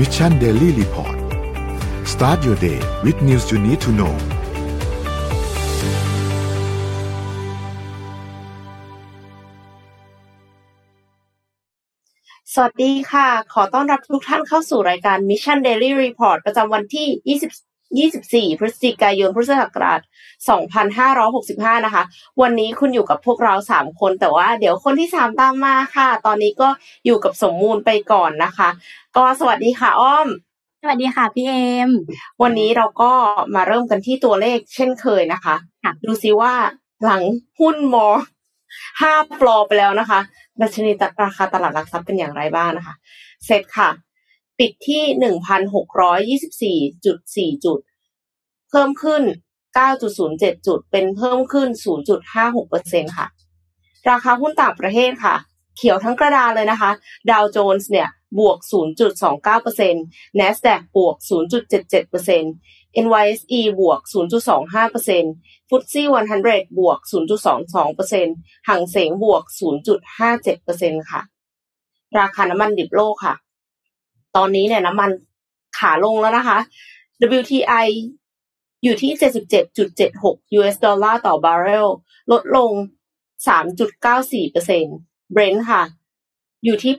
Mission Daily Report start your day with news you need to know สวัสดีค่ะ ขอต้อนรับทุกท่านเข้าสู่รายการ Mission Daily Report ประจำวันที่20 24 พฤศจิกายน พุทธศักราช 2565 นะคะ วันนี้คุณอยู่กับพวกเรา 3 คน แต่ว่าเดี๋ยวคนที่ 3 ตามมาค่ะ ตอนนี้ก็อยู่กับสมมูลไปก่อนนะคะ ก็สวัสดีค่ะอ้อม สวัสดีค่ะพี่เอม วันนี้เราก็มาเริ่มกันที่ตัวเลขเช่นเคยนะคะค่ะดูซิว่าหลังหุ้นมอห้าฟลอไปแล้วนะคะ ดัชนีราคาตลาดหลักทรัพย์เป็นอย่างไรบ้างนะคะ เสร็จค่ะ ปิดที่หนึ่งพันหกร้อยยี่สิบสี่จุดสี่จุด เพิ่มขึ้นเก้าจุดศูนย์เจ็ดจุด เป็นเพิ่มขึ้นศูนย์จุดห้าหกเปอร์เซ็นค่ะ ราคาหุ้นต่างประเทศค่ะ เขียวทั้งกระดานเลยนะคะ ดาวโจนส์เนี่ยบวก 0.29% NASDAQ บวก 0.77% NYSE บวก 0.25%ฟุตซี่100 บวก 0.22%หังเสงบวก 0.57%ค่ะ ราคาน้ำมันดิบโลกค่ะ ตอนนี้เนี่ยน้ำมันขาลงแล้วนะคะ WTI อยู่ที่ 77.76 US ดอลลาร์ต่อบาร์เรล ลดลง 3.94% Brent ค่ะ อยู่ที่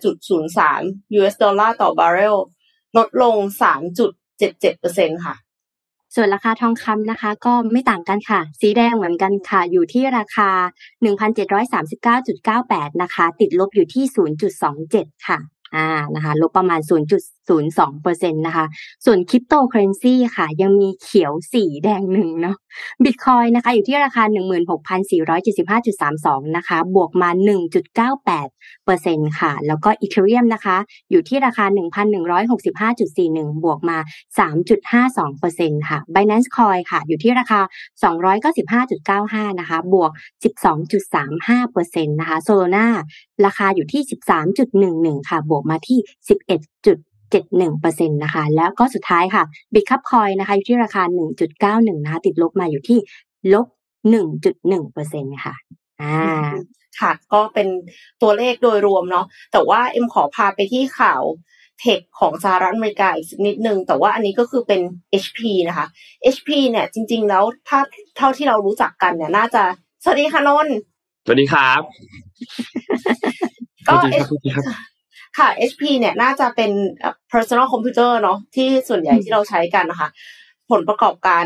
85.03 US ดอลลาร์ต่อบาร์เรล ลดลง 3.77%ค่ะ ส่วนราคาทองคำนะคะ ก็ไม่ต่างกันค่ะ สีแดงเหมือนกันค่ะ อยู่ที่ราคา 1,739.98 นะคะ ติดลบอยู่ที่ 0.27 ค่ะ อ่านะคะลบประมาณ 0.02%นะคะ ส่วนคริปโตเคอเรนซีค่ะ ยังมีเขียวสีแดงหนึ่งเนาะบิตคอยนะคะ อยู่ที่ราคา 16,475.32 นะคะ บวกมา 1.98เปอร์เซ็นต์ค่ะ แล้วก็อีเทเรียมนะคะ อยู่ที่ราคา 1,165.41 บวกมา 3.52เปอร์เซ็นต์ค่ะ Binance Coin ค่ะ อยู่ที่ราคา 295.95 นะคะ บวก 12.35เปอร์เซ็นะคะ Solana ราคาอยู่ที่ 13.11 ค่ะ บวกมาที่ 11. 11.71%นะคะ แล้วก็สุดท้ายค่ะ Bitcup Coin นะคะอยู่ที่ราคา 1.91 นะคะ ติดลบมาอยู่ที่ลบ 1.1%ค่ะอ่าค่ะ ก็เป็นตัวเลขโดยรวมเนาะแต่ว่าเอ็มขอพาไปที่ข่าวเทคของสหรัฐอเมริกาอีกสักนิดนึง แต่ว่าอันนี้ก็คือเป็น HP นะคะ HP เนี่ยจริง ๆ แล้วถ้าเท่าที่เรารู้จักกันเนี่ยน่าจะ สวัสดีค่ะนนท์สวัสดีครับ ก็สวัสดี ครับสวัสดีครับค่ะ HP เนี่ยน่าจะเป็น personal computer เนาะที่ส่วนใหญ่ที่เราใช้กันนะคะ ผลประกอบการ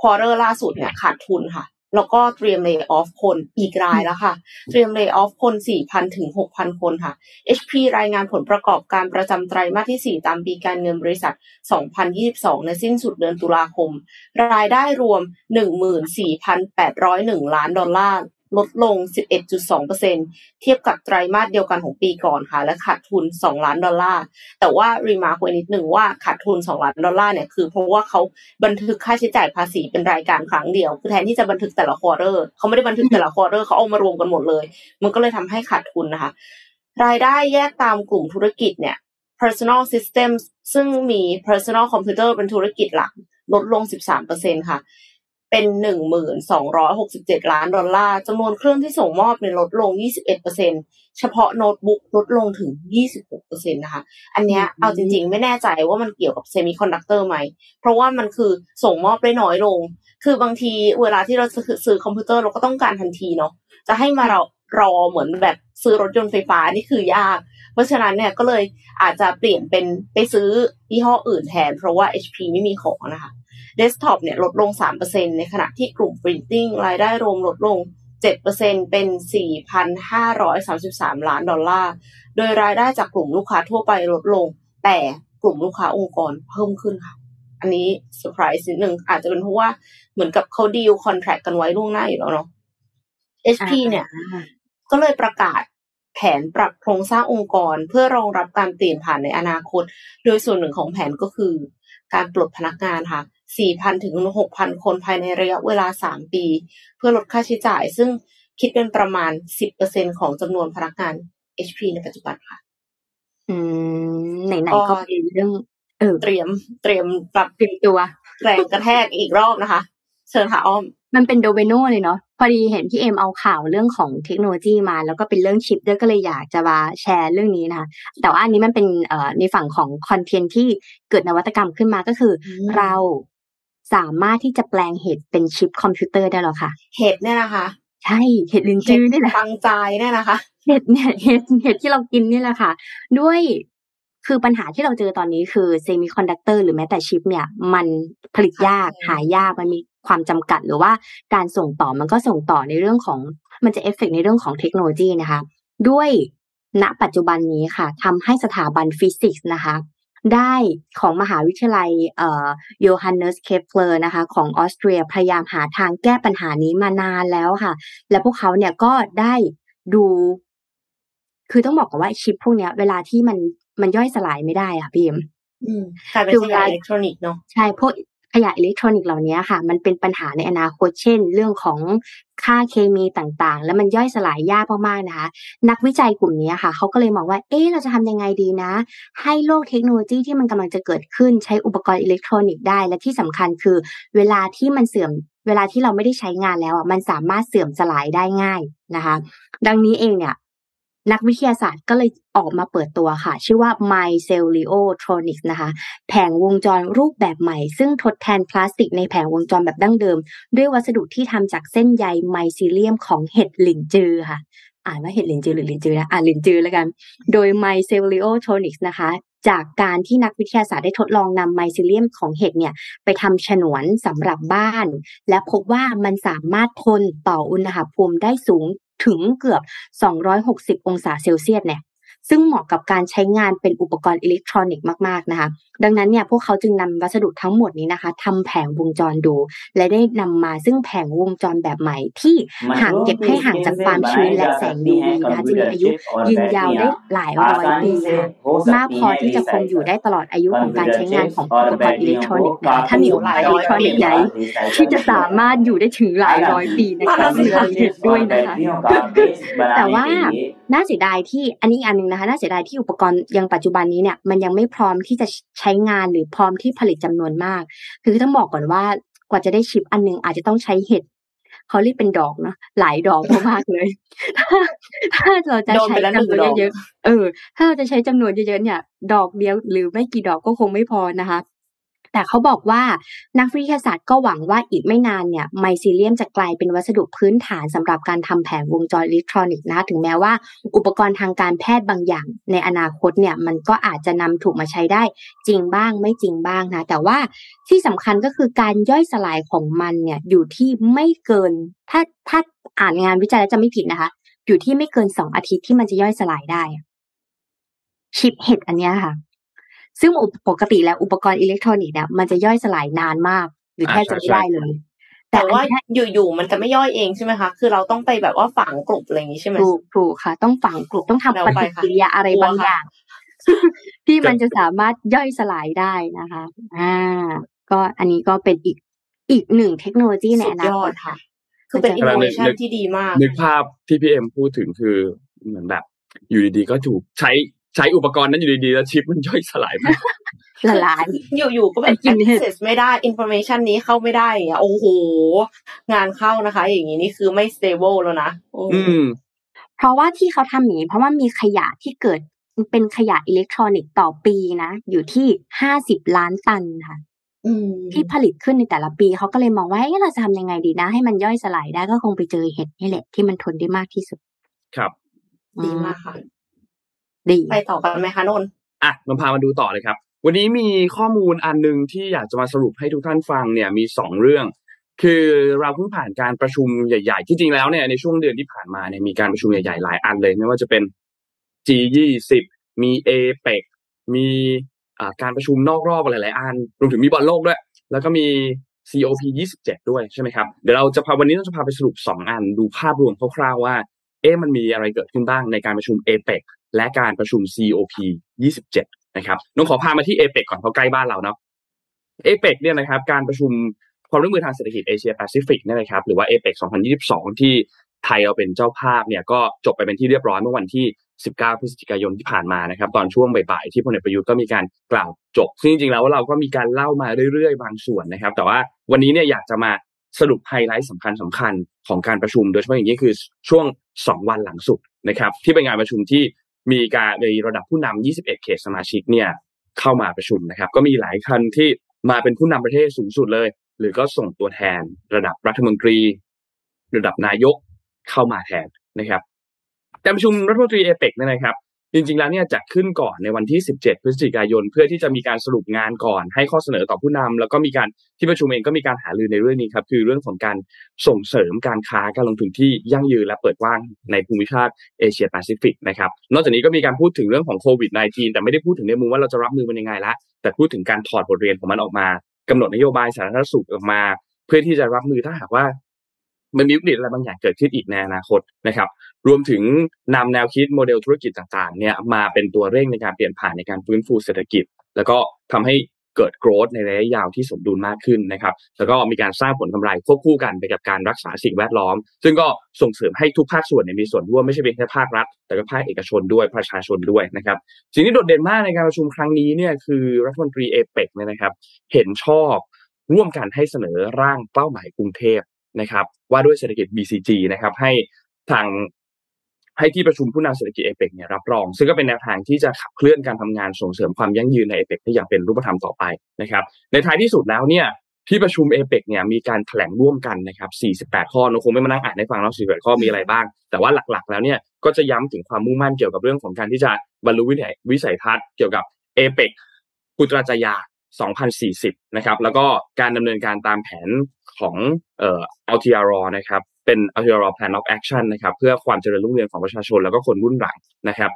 ควอเตอร์ล่าสุดเนี่ยขาดทุนค่ะ แล้วก็เตรียม lay off คนอีกรายแล้วค่ะ เตรียม lay off คน 4,000 ถึง 6,000 คนค่ะ HP รายงานผลประกอบการประจำไตรมาสที่ 4 ตามปีการเงินบริษัท 2022 ในสิ้นสุดเดือนตุลาคม รายได้รวม 14,801 ล้านดอลลาร์ ลดลง 11.2%เทียบกับไตรมาสเดียวกันของปีก่อนค่ะ และขาดทุน 2 ล้านดอลลาร์ แต่ว่า remark ไว้นิดหนึ่งว่าขาดทุน 2 ล้านดอลลาร์เนี่ยคือเพราะว่าเขาบันทึกค่าใช้จ่ายภาษีเป็นรายการครั้งเดียว คือแทนที่จะบันทึกแต่ละ quarter เขาไม่ได้บันทึกแต่ละ quarter เขาเอามารวมกันหมดเลย มันก็เลยทำให้ขาดทุนนะคะ รายได้แยกตามกลุ่มธุรกิจเนี่ย personal systems ซึ่งมี personal computer เป็นธุรกิจหลักลดลง 13%ค่ะ เป็น 1,267 ล้านดอลลาร์จำนวนเครื่องที่ส่งมอบเนี่ยลดลง 21%เฉพาะโน้ตบุ๊กลดลงถึง 26%นะคะ อันเนี้ยอืมเอาจริงๆ ไม่แน่ใจว่ามันเกี่ยวกับเซมิคอนดักเตอร์ไหม เพราะว่ามันคือส่งมอบได้น้อยลง คือบางทีเวลาที่เราจะซื้อคอมพิวเตอร์เราก็ต้องการทันทีเนาะ จะให้มาเรา รอเหมือนแบบซื้อรถยนต์ไฟฟ้านี่คือยาก เพราะฉะนั้นเนี่ยก็เลยอาจจะเปลี่ยนเป็นไปซื้อยี่ห้ออื่นแทน เพราะว่า HP ไม่มีของนะคะเดสก์ท็อปเนี่ยลดลง 3%ในขณะที่กลุ่ม Printing รายได้รวมลดลง 7%เป็น 4,533 ล้านดอลลาร์ โดยรายได้จากกลุ่มลูกค้าทั่วไปลดลง แต่กลุ่มลูกค้าองค์กรเพิ่มขึ้นค่ะ อันนี้เซอร์ไพรส์นิดนึงอาจจะเป็นเพราะว่าเหมือนกับเขาดีล contract กันไว้ล่วงหน้าอยู่แล้วเนาะ HP เนี่ย ก็เลยประกาศแผนปรับโครงสร้างองค์กร เพื่อรองรับการเปลี่ยนผ่านในอนาคต โดยส่วนหนึ่งของแผนก็คือ การปลดพนักงานค่ะ 4,000 ถึง 6,000 คนภายในระยะเวลา 3 ปี เพื่อลดค่าใช้จ่าย ซึ่งคิดเป็นประมาณ 10%ของจำนวนพนักงาน HP ในปัจจุบันค่ะ อืม ไหนๆก็เป็นเรื่องเออเตรียมเตรียมปรับเตรียมตัว แรงกระแทกอีกรอบนะคะ เชิญค่ะอ้อมมันเป็นโดเบโนเลยเนาะพอดีเห็นพี่เอ็มเอาข่าวเรื่องของเทคโนโลยีมา แล้วก็เป็นเรื่องชิปด้วยก็เลยอยากจะมาแชร์เรื่องนี้นะคะแต่ว่าอันนี้มันเป็นเอ่อในฝั่งของคอนเทนต์ที่เกิดนวัตกรรมขึ้นมาก็คืออมเราสามารถที่จะแปลงเห็ดเป็นชิปคอมพิวเตอร์ได้แล้วค่ะเห็ดเนี่ยนะคะ ใช่เห็ดลินจือนี่แหละฟังใจเนี่ยนะคะ เห็ดเนี่ยเห็ดเห็ดที่เรากินนี่แหละค่ะ ด้วยคือปัญหาที่เราเจอตอนนี้คือเซมิคอนดักเตอร์หรือแม้แต่ชิปเนี่ย มันผลิตยากใช่หายากมันมี ความจำกัดหรือว่าการส่งต่อมันก็ส่งต่อในเรื่องของมันจะเอฟเฟกในเรื่องของเทคโนโลยีนะคะ ด้วยณปัจจุบันนี้ค่ะทำให้สถาบันฟิสิกส์นะคะ ได้ของมหาวิทยาลัยเอ่อโยฮันเนสเคปเลอร์นะคะ ของออสเตรียพยายามหาทางแก้ปัญหานี้มานานแล้วค่ะ และพวกเขาเนี่ยก็ได้ดู คือต้องบอกก่อนว่าชิปพวกเนี้ย เวลาที่มันมันย่อยสลายไม่ได้อะพี่เอ็มอืมกลายเป็นคือขเวยะลาอิเล็กทรอนิกส์เนาะใช่พวก ขยะอิเล็กทรอนิกส์เหล่านี้ค่ะ มันเป็นปัญหาในอนาคตเช่น เรื่องของค่าเคมีต่างๆ แล้วมันย่อยสลายยากมากๆนะคะ นักวิจัยกลุ่มนี้ค่ะเขาก็เลยมองว่าเอ๊ะเราจะทำยังไงดีนะ ให้โลกเทคโนโลยีที่มันกำลังจะเกิดขึ้นใช้อุปกรณ์อิเล็กทรอนิกส์ได้ และที่สำคัญคือ เวลาที่มันเสื่อมเวลาที่เราไม่ได้ใช้งานแล้วอะมันสามารถเสื่อมสลายได้ง่ายนะคะ ดังนี้เองเนี่ย นักวิทยาศาสตร์ก็เลยออกมาเปิดตัวค่ะ ชื่อว่า Myceliotronics นะคะ แผงวงจรรูปแบบใหม่ ซึ่งทดแทนพลาสติกในแผงวงจรแบบดั้งเดิม ด้วยวัสดุที่ทำจากเส้นใยไมซิเลียมของเห็ดหลินจือค่ะ อ่านว่าเห็ดหลินจือหรือหลินจือนะ อ่านหลินจือแล้วกัน โดย Myceliotronics นะคะจากการที่นักวิทยาศาสตร์ได้ทดลองนำไมซิเลียมของเห็ดเนี่ยไปทำฉนวนสำหรับบ้าน และพบว่ามันสามารถทนต่ออุณหภูมิได้สูง ถึงเกือบ 260 องศาเซลเซียสเนี่ย ซึ่งเหมาะกับการใช้งานเป็นอุปกรณ์อิเล็กทรอนิกส์มากๆนะคะ ดังนั้นเนี่ยพวกเขาจึงนำวัสดุทั้งหมดนี้นะคะทำแผงวงจรดู และได้นำมาซึ่งแผงวงจรแบบใหม่ที่หากเก็บให้ห่างจากความชื้นและแสง UV นะคะจะมีอายุยืนยาวได้หลายร้อยปีค่ะมากพอที่จะคงอยู่ได้ตลอดอายุของการใช้งานของอุปกรณ์อิเล็กทรอนิกส์นะคะถ้ามีอุปกรณ์อิเล็กทรอนิกส์ไหนที่จะสามารถอยู่ได้ถึงหลายร้อยปีนะคะมีคอนเทนต์ด้วยนะคะแต่ว่า น่าเสียดายที่อันนี้อันหนึ่งนะคะน่าเสียดายที่อุปกรณ์ยังปัจจุบันนี้เนี่ยมันยังไม่พร้อมที่จะใช้งานหรือพร้อมที่ผลิตจำนวนมาก คือต้องบอกก่อนว่ากว่าจะได้ชิปอันหนึงอาจจะต้องใช้เห็ดเขาเรียกเป็นดอกเนาะหลายดอกมากๆเลย ถ้าถ้าเราจะใช้จำนวนเยอะๆเออ ถ้าเราจะใช้จำนวนเยอะๆเนี่ย ดอกเดียวหรือไม่กี่ดอกก็คงไม่พอนะคะ แต่เขาบอกว่านักวิทยาศาสตร์ก็หวังว่าอีกไม่นานเนี่ยไมซิเลียมจะกลายเป็นวัสดุพื้นฐานสำหรับการทำแผงวงจรอิเล็กทรอนิกส์นะถึงแม้ว่า อุปกรณ์ทางการแพทย์บางอย่าง ในอนาคตเนี่ยมันก็อาจจะนำถูกมาใช้ได้จริงบ้างไม่จริงบ้างนะแต่ว่าที่สำคัญก็คือการย่อยสลายของมันเนี่ยอยู่ที่ไม่เกินถ้าถ้าอ่านงานวิจัยแล้วจะไม่ผิดนะคะ อยู่ที่ไม่เกินสองอาทิตย์ที่มันจะย่อยสลายได้ชิปเห็ดอันเนี้ยค่ะ ซึ่งอุปปกติแล้วอุปกรณ์อิเล็กทรอนิกส์เนี่ยมันจะย่อยสลายนานมาก หรือแทบจะไม่ได้เลยแต่แต่อันว่าเนี้ยอยู่ๆมันจะไม่ย่อยเองใช่ไหมคะ คือเราต้องไปแบบว่าฝังกลุ่อะไรอย่างนี้ใช่ไหมถูกถูกค่ะ ต้องฝังกลุ่มต้องทำแล้วปไปฏิค่ะกิริยาอะไรกลัวบางค่ะอย่าง ที่มันจะสามารถย่อยสลายได้นะคะ อ่า ก็อันนี้ก็เป็นอีกอีกหนึ่งเทคโนโลยีในสุอดนายอคดตค่ะ คือเป็นอินกำลัโนงเวนึกชันนึกที่ดีมากนึกภาพที่พี่เอ็มพูดถึงคือเหมือนแบบ อยู่ดีๆก็ถูกใช้ ใช้อุปกรณ์นั้นอยู่ดีๆแล้วชิปมันย่อยสลายไปละลายอยู่ๆก็แบบไปกินเห็ด access ไม่ได้ information นี้เข้าไม่ได้อย่างเงี้ยโอ้โห งานเข้านะคะ อย่างนี้นี่คือไม่ stable แล้วนะโอ้อืม เพราะว่าที่เขาทำอย่างนี้ เพราะว่ามีขยะที่เกิดเป็นขยะอิเล็กทรอนิกส์ต่อปีนะ อยู่ที่ห้าสิบล้านตันค่ะอืมที่ผลิตขึ้นในแต่ละปีเขาก็เลยมองว่าเอ๊ะเราจะทำยังไงดีนะ ให้มันย่อยสลายได้ก็คงไปเจอเห็ดนี่แหละที่มันทนได้มากที่สุด ครับ ดีมากค่ะ ดีไปต่อกันไหมคะนนท์อะมันพามาดูต่อเลยครับ วันนี้มีข้อมูลอันหนึ่งที่อยากจะมาสรุปให้ทุกท่านฟังเนี่ยมีสองเรื่อง คือเราเพิ่งผ่านการประชุมใหญ่ ๆ ที่จริงแล้วเนี่ยในช่วงเดือนที่ผ่านมาเนี่ยมีการประชุมใหญ่ๆหลายอันเลยไม่ว่าจะเป็น G20 มี APEC มีอ่าการประชุมนอกรอบหลายๆอันรวมถึงมีบอลโลกด้วย แล้วก็มี COP 27 ด้วยใช่ไหมครับ เดี๋ยวเราจะพาวันนี้เราจะพาไปสรุปสองอันดูภาพรวมคร่าวๆว่า เอ๊ะมันมีอะไรเกิดขึ้นบ้างในการประชุม APEC และการประชุม COP 27 นะครับน้องขอพามาที่ APEC ก่อนเพราะใกล้บ้านเราเนาะ APEC เนี่ยนะครับการประชุมความร่วมมือทางเศรษฐกิจเอเชียแปซิฟิกนี่นะครับหรือว่า APEC 2022 ที่ไทยเราเป็นเจ้าภาพเนี่ยก็จบไปเป็นที่เรียบร้อยเมื่อวันที่ 19 พฤศจิกายนที่ผ่านมานะครับ ตอนช่วงบ่ายๆที่พลเอกประยุทธ์ก็มีการกล่าวจบ ซึ่งจริงๆแล้วเราก็มีการเล่ามาเรื่อยๆ บางส่วนนะครับ แต่ว่าวันนี้เนี่ยอยากจะมาสรุปไฮไลท์สำคัญสำคัญของการประชุม โดยเฉพาะอย่างยิ่งคือช่วงสองวันหลังสุดนะครับที่เป็นงานประชุมที่ มีการในระดับผู้นำ21 เขตสมาชิกเนี่ยเข้ามาประชุมนะครับ ก็มีหลายท่านที่มาเป็นผู้นำประเทศสูงสุดเลย หรือก็ส่งตัวแทนระดับรัฐมนตรี ระดับนายกเข้ามาแทนนะครับ การประชุมรัฐมนตรีเอเปกเนี่ยนะครับ จริงๆแล้วเนี่ยจัดขึ้นก่อนในวันที่ 17 พฤศจิกายน เพื่อที่จะมีการสรุปงานก่อน ให้ข้อเสนอต่อผู้นำแล้วก็มีการที่ประชุมเองก็มีการหารือในเรื่องนี้ครับคือเรื่องของการส่งเสริมการค้าการลงทุนที่ยั่งยืนและเปิดกว้างในภูมิภาคเอเชียแปซิฟิกนะครับนอกจากนี้ก็มีการพูดถึงเรื่องของโควิด -19 แต่ไม่ได้พูดถึงในมุมว่าเราจะรับมือมันยังไงละแต่พูดถึงการถอดบทเรียนของมันออกมากำหนดนโยบายสาธารณสุขออกมา เพื่อที่จะรับมือถ้าหากว่า มันมีวิกฤตอะไรบางอย่างเกิดขึ้นอีกในอนาคตนะครับ รวมถึงนำแนวคิดโมเดลธุรกิจต่างๆเนี่ยมาเป็นตัวเร่งในการเปลี่ยนผ่านในการฟื้นฟูเศรษฐกิจ แล้วก็ทำให้เกิดโกรธในระยะยาวที่สมดุลมากขึ้นนะครับ แล้วก็มีการสร้างผลกำไรควบคู่กันไปกับการรักษาสิ่งแวดล้อม ซึ่งก็ส่งเสริมให้ทุกภาคส่วนมีส่วนร่วมไม่ใช่เพียงแค่ภาครัฐ แต่ก็ภาคเอกชนด้วยประชาชนด้วยนะครับ สิ่งที่โดดเด่นมากในการประชุมครั้งนี้เนี่ยคือรัฐมนตรีเอเปกเนี่ยนะครับ เห็นชอบร่วมกันให้เสนอร่างเป้าหมายกรุงเทพ นะครับว่าด้วยเศรษฐกิจ BCG นะครับให้ทางให้ที่ประชุมผู้นำเศรษฐกิจเอเปกเนี่ยรับรอง ซึ่งก็เป็นแนวทางที่จะขับเคลื่อนการทำงานส่งเสริมความยั่งยืนในเอเปกให้อย่างเป็นรูปธรรมต่อไปนะครับในท้ายที่สุดแล้วเนี่ยที่ประชุมเอเปกเนี่ยมีการแถลงร่วมกันนะครับ 48 ข้อเราคงไม่มานั่งอ่านให้ฟังแล้ว48 ข้อมีอะไรบ้าง แต่ว่าหลักๆ แล้วเนี่ยก็จะย้ำถึงความมุ่งมั่นเกี่ยวกับเรื่องของการที่จะบรรลุวิสัยทัศน์เกี่ยวกับเอเปกปุตราจยา 2040 นะครับ แล้วก็การดำเนินการตามแผนของเอ่อ LTR นะครับเป็น LTR Plan of Action นะครับ เพื่อความเจริญรุ่งเรืองของประชาชนแล้วก็คนรุ่นหลังนะครับ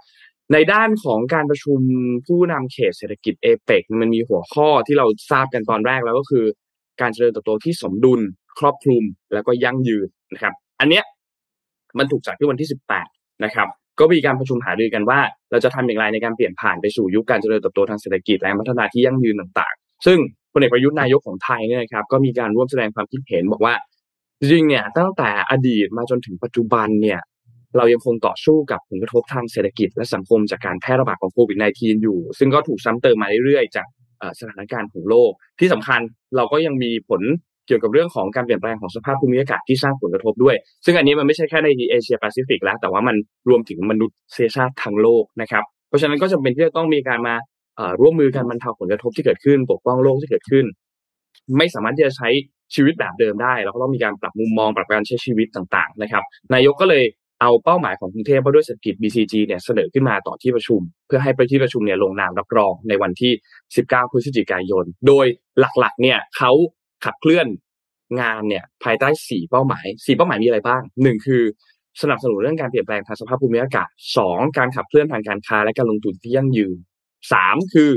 ในด้านของการประชุมผู้นำเขตเศรษฐกิจเอเปกมันมีหัวข้อที่เราทราบกันตอนแรกแล้วก็คือ การเจริญเติบโตที่สมดุลครอบคลุมแล้วก็ยั่งยืนนะครับ อันเนี้ยมันถูกจัดขึ้นวันที่ 18 นะครับ ก็มีการประชุมหารือกันว่า เราจะทำอย่างไรในการเปลี่ยนผ่านไปสู่ยุคการเจริญเติบโตทางเศรษฐกิจและพัฒนาที่ยั่งยืนต่างๆ ซึ่งพลเอกประยุทธ์นายกของไทยเนี่ยนะครับก็มีการร่วมแสดงความคิดเห็นบอกว่าจริงเนี่ยตั้งแต่อดีตมาจนถึงปัจจุบันเนี่ยเรายังคงต่อสู้กับผลกระทบทางเศรษฐกิจและสังคมจากการแพร่ระบาดของโควิด -19 อยู่ ซึ่งก็ถูกซ้ำเติมมาเรื่อยๆ จากสถานการณ์ของโลก ที่สำคัญเราก็ยังมีผล เกี่ยวกับเรื่องของการเปลี่ยนแปลงของสภาพภูมิอากาศที่สร้างผลกระทบด้วย ซึ่งอันนี้มันไม่ใช่แค่ในเอเชียแปซิฟิกแล้ว แต่ว่ามันรวมถึงมนุษยชาติทั้งโลกนะครับ เพราะฉะนั้นก็จำเป็นที่จะต้องมีการมาร่วมมือกันบรรเทาผลกระทบที่เกิดขึ้น ปกป้องโลกที่เกิดขึ้น ไม่สามารถที่จะใช้ชีวิตแบบเดิมได้ เราก็ต้องมีการปรับมุมมองปรับการใช้ชีวิตต่างๆนะครับ นายกก็เลยเอาเป้าหมายของกรุงเทพว่าด้วยเศรษฐกิจ BCG เนี่ยเสนอขึ้นมาต่อที่ประชุม เพื่อให้ไปที่ประชุมเนี่ยลงนามรับรองในวันที่ 19 พฤศจิกายน โดยหลักๆ เนี่ยเขา ขับเคลื่อนงานเนี่ยภายใต้4เป้าหมาย4เป้าหมายมีอะไรบ้าง1คือสนับสนุนเรื่องการเปลี่ยนแปลงทางสภาพภูมิอากาศ2การขับเคลื่อนทางการค้าและการลงทุนที่ยั่งยืน3คือ